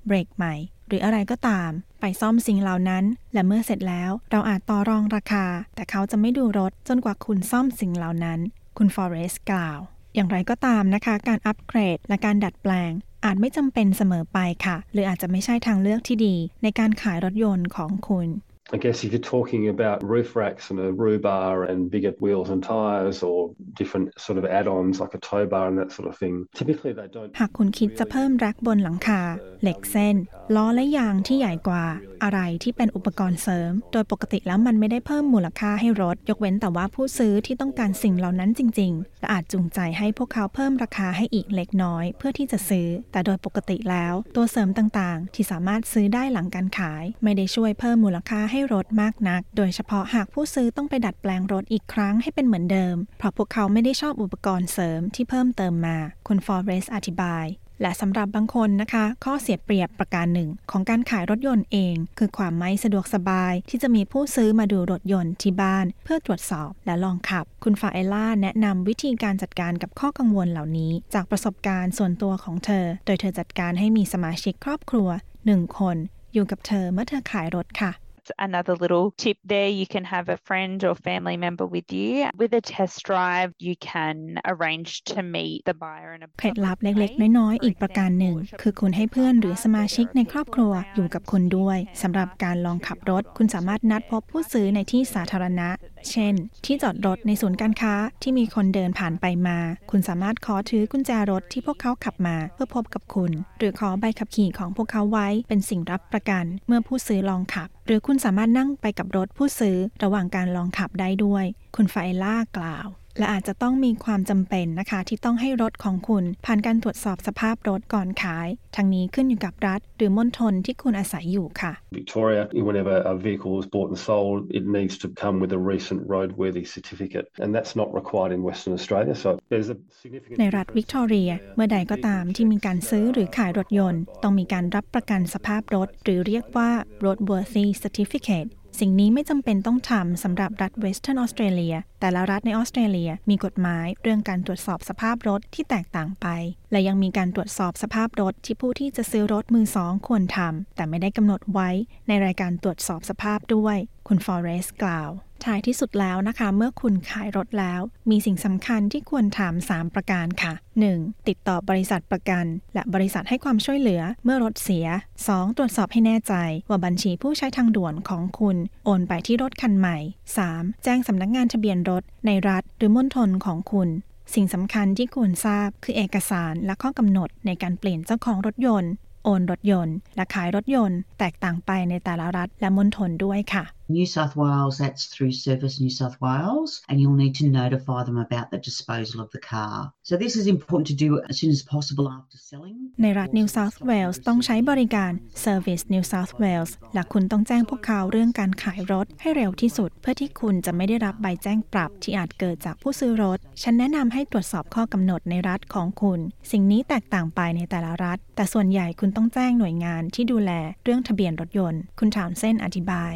Speaker 11: เบรกใหม่ หรืออะไรก็ตาม ไปซ่อมสิ่งเหล่านั้น และเมื่อเสร็จแล้วเราอาจต่อรองราคา แต่เขาจะไม่ดูรถจนกว่าคุณซ่อมสิ่งเหล่านั้น คุณฟอเรสกล่าว อย่างไรก็ตามนะคะ การอัปเกรดและการดัดแปลงอาจไม่จำเป็นเสมอไปค่ะ หรืออาจจะไม่ใช่ทางเลือกที่ดีในการขายรถยนต์ของคุณ
Speaker 13: I guess if you're talking about roof racks and a roo bar and bigger wheels and tyres or different sort of add-ons like a tow bar and that sort of thing, typically they don't.
Speaker 11: หากคุณคิดจะเพิ่มแร็กบนหลังคา เหล็กเส้น ล้อและยางที่ใหญ่กว่า อะไรที่เป็นอุปกรณ์เสริม โดยปกติแล้วมันไม่ได้เพิ่มมูลค่าให้รถ ยกเว้นแต่ว่าผู้ซื้อที่ต้องการสิ่งเหล่านั้นจริง ๆ และอาจจูงใจให้พวกเขาเพิ่มราคาให้อีกเล็กน้อย เพื่อที่จะซื้อ แต่โดยปกติแล้ว ตัวเสริมต่างๆ ที่สามารถซื้อได้หลังการขาย ไม่ได้ช่วยเพิ่มมูลค่าให้รถมากนัก โดยเฉพาะหากผู้ซื้อต้องไปดัดแปลงรถอีกครั้งให้เป็นเหมือนเดิม เพราะพวกเขาไม่ได้ชอบอุปกรณ์เสริมที่เพิ่มเติมมา คุณฟอร์เรสอธิบาย และสำหรับบางคนนะคะ ข้อเสียเปรียบประการหนึ่ง ของการขายรถยนต์เอง คือความไม่สะดวกสบาย ที่จะมีผู้ซื้อมาดูรถยนต์ที่บ้าน เพื่อตรวจสอบและลองขับ คุณฟาเอล่าแนะนำวิธีการจัดการกับข้อกังวลเหล่านี้ จากประสบการณ์ส่วนตัวของเธอ โดยเธอจัดการให้มีสมาชิกครอบครัวหนึ่งคนอยู่กับเธอเมื่อเธอขายรถค่ะ
Speaker 12: another little tip there. You can have a friend or family member with you. With a test drive, you can arrange to meet the buyer in a
Speaker 11: เคล็ดลับเล็กๆ น้อยๆ อีกประการหนึ่ง คือคุณให้เพื่อนหรือสมาชิกในครอบครัวอยู่กับคุณด้วยสำหรับการลองขับรถ คุณสามารถนัดพบผู้ซื้อในที่สาธารณะ เช่น ที่จอดรถในศูนย์การค้าที่มีคนเดินผ่านไปมา คุณสามารถขอถือกุญแจรถที่พวกเขาขับมาเพื่อพบกับคุณ หรือขอใบขับขี่ของพวกเขาไว้เป็นสิ่งรับประกันเมื่อผู้ซื้อลองขับ หรือคุณสามารถนั่งไปกับรถผู้ซื้อระหว่างการลองขับได้ด้วย คุณไฟล่ากล่าว และอาจจะต้องมีความจำเป็นนะคะ ที่ต้องให้รถของคุณผ่านการตรวจสอบสภาพรถก่อนขาย ทั้งนี้ขึ้นอยู่กับรัฐ หรือมณฑลที่คุณอาศัยอยู่ค่ะ
Speaker 13: Victoria, whenever a vehicle is bought and sold, it needs to come with a recent roadworthy certificate, and that's not required in Western Australia. So there's a significant
Speaker 11: ในรัฐวิกตอเรียเมื่อใดก็ตามที่มีการซื้อหรือขายรถยนต์ ต้องมีการรับประกันสภาพรถ หรือเรียกว่า roadworthy certificate สิ่งนี้ไม่จำเป็นต้องทำสำหรับรัฐเวสเทิร์นออสเตรเลียแต่ละรัฐในออสเตรเลียมีกฎหมายเรื่องการตรวจสอบสภาพรถที่แตกต่างไป และยังมีการตรวจสอบสภาพรถที่ผู้ที่จะซื้อรถมือสองควรทำแต่ไม่ได้กำหนดไว้ในรายการตรวจสอบสภาพด้วย คุณฟอเรสกล่าว ท้ายที่สุดแล้วนะคะ เมื่อคุณขายรถแล้ว มีสิ่งสำคัญที่ควรถาม 3 ประการค่ะ 1. ติดต่อบริษัทประกัน และบริษัทให้ความช่วยเหลือเมื่อรถเสีย 2. ตรวจสอบให้แน่ใจ ว่าบัญชีผู้ใช้ทางด่วนของคุณ โอนไปที่รถคันใหม่ 3. แจ้งสำนักงานทะเบียนรถ ในรัฐหรือมณฑลของคุณ สิ่งสำคัญที่ควรทราบคือเอกสารและข้อกำหนดในการเปลี่ยนเจ้าของรถยนต์ โอนรถยนต์ และขายรถยนต์ แตกต่างไปในแต่ละรัฐและมณฑลด้วยค่ะ
Speaker 3: New South Wales, that's through Service New South Wales, and you'll need to notify them about the disposal of the car. So this is important to do as soon as possible after selling.
Speaker 11: ในรัฐ New South Wales ต้องใช้บริการ Service New South Wales และคุณต้องแจ้งพวกเขาเรื่องการขายรถให้เร็วที่สุด เพื่อที่คุณจะไม่ได้รับใบแจ้งปรับที่อาจเกิดจากผู้ซื้อรถ ฉันแนะนำให้ตรวจสอบข้อกำหนดในรัฐของคุณ สิ่งนี้แตกต่างไปในแต่ละรัฐ แต่ส่วนใหญ่คุณต้องแจ้งหน่วยงานที่ดูแลเรื่องทะเบียนรถยนต์ คุณถามเส้นอธิบาย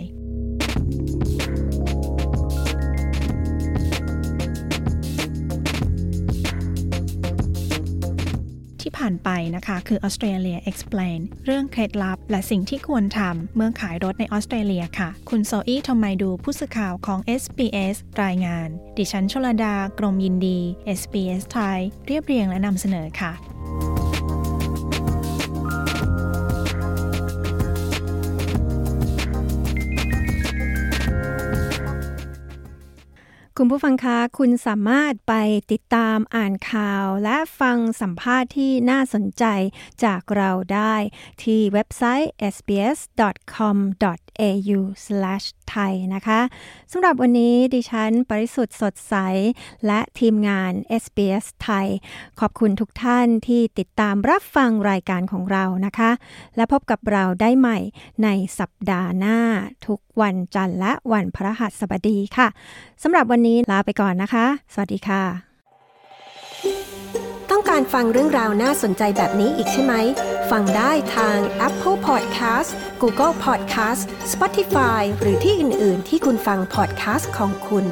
Speaker 11: ผ่านไปนะคะ คือ Australia Explain เรื่องเคล็ดลับ และสิ่งที่ควรทำเมื่อขายรถในออสเตรเลียค่ะ คุณโซอี้ทอมไมดูผู้สื่อข่าวของ SBS รายงาน ดิฉันชลดากรมยินดี SBS ไทย เรียบเรียงและนำเสนอค่ะ
Speaker 1: คุณผู้ฟังคะคุณสามารถไปติดตามอ่านข่าว และฟังสัมภาษณ์ที่น่าสนใจจากเราได้ที่เว็บไซต์ sbs.com.au/thai นะคะสำหรับวันนี้ดิฉันปริสุทธ์สดใส และทีมงาน SBS ไทย ขอบคุณทุกท่านที่ติดตามรับฟังรายการของเรานะคะ และพบกับเราได้ใหม่ในสัปดาห์หน้าทุกวันจันทร์และวันพฤหัสบดีค่ะสำหรับวันนี้ลาไปก่อนนะคะ สวัสดีค่ะ
Speaker 14: ต้องการฟังเรื่องราวน่าสนใจแบบนี้อีกใช่ไหม ฟังได้ทาง Apple Podcast Google Podcast Spotify หรือที่อื่น ๆ ที่คุณฟัง podcast ของคุณ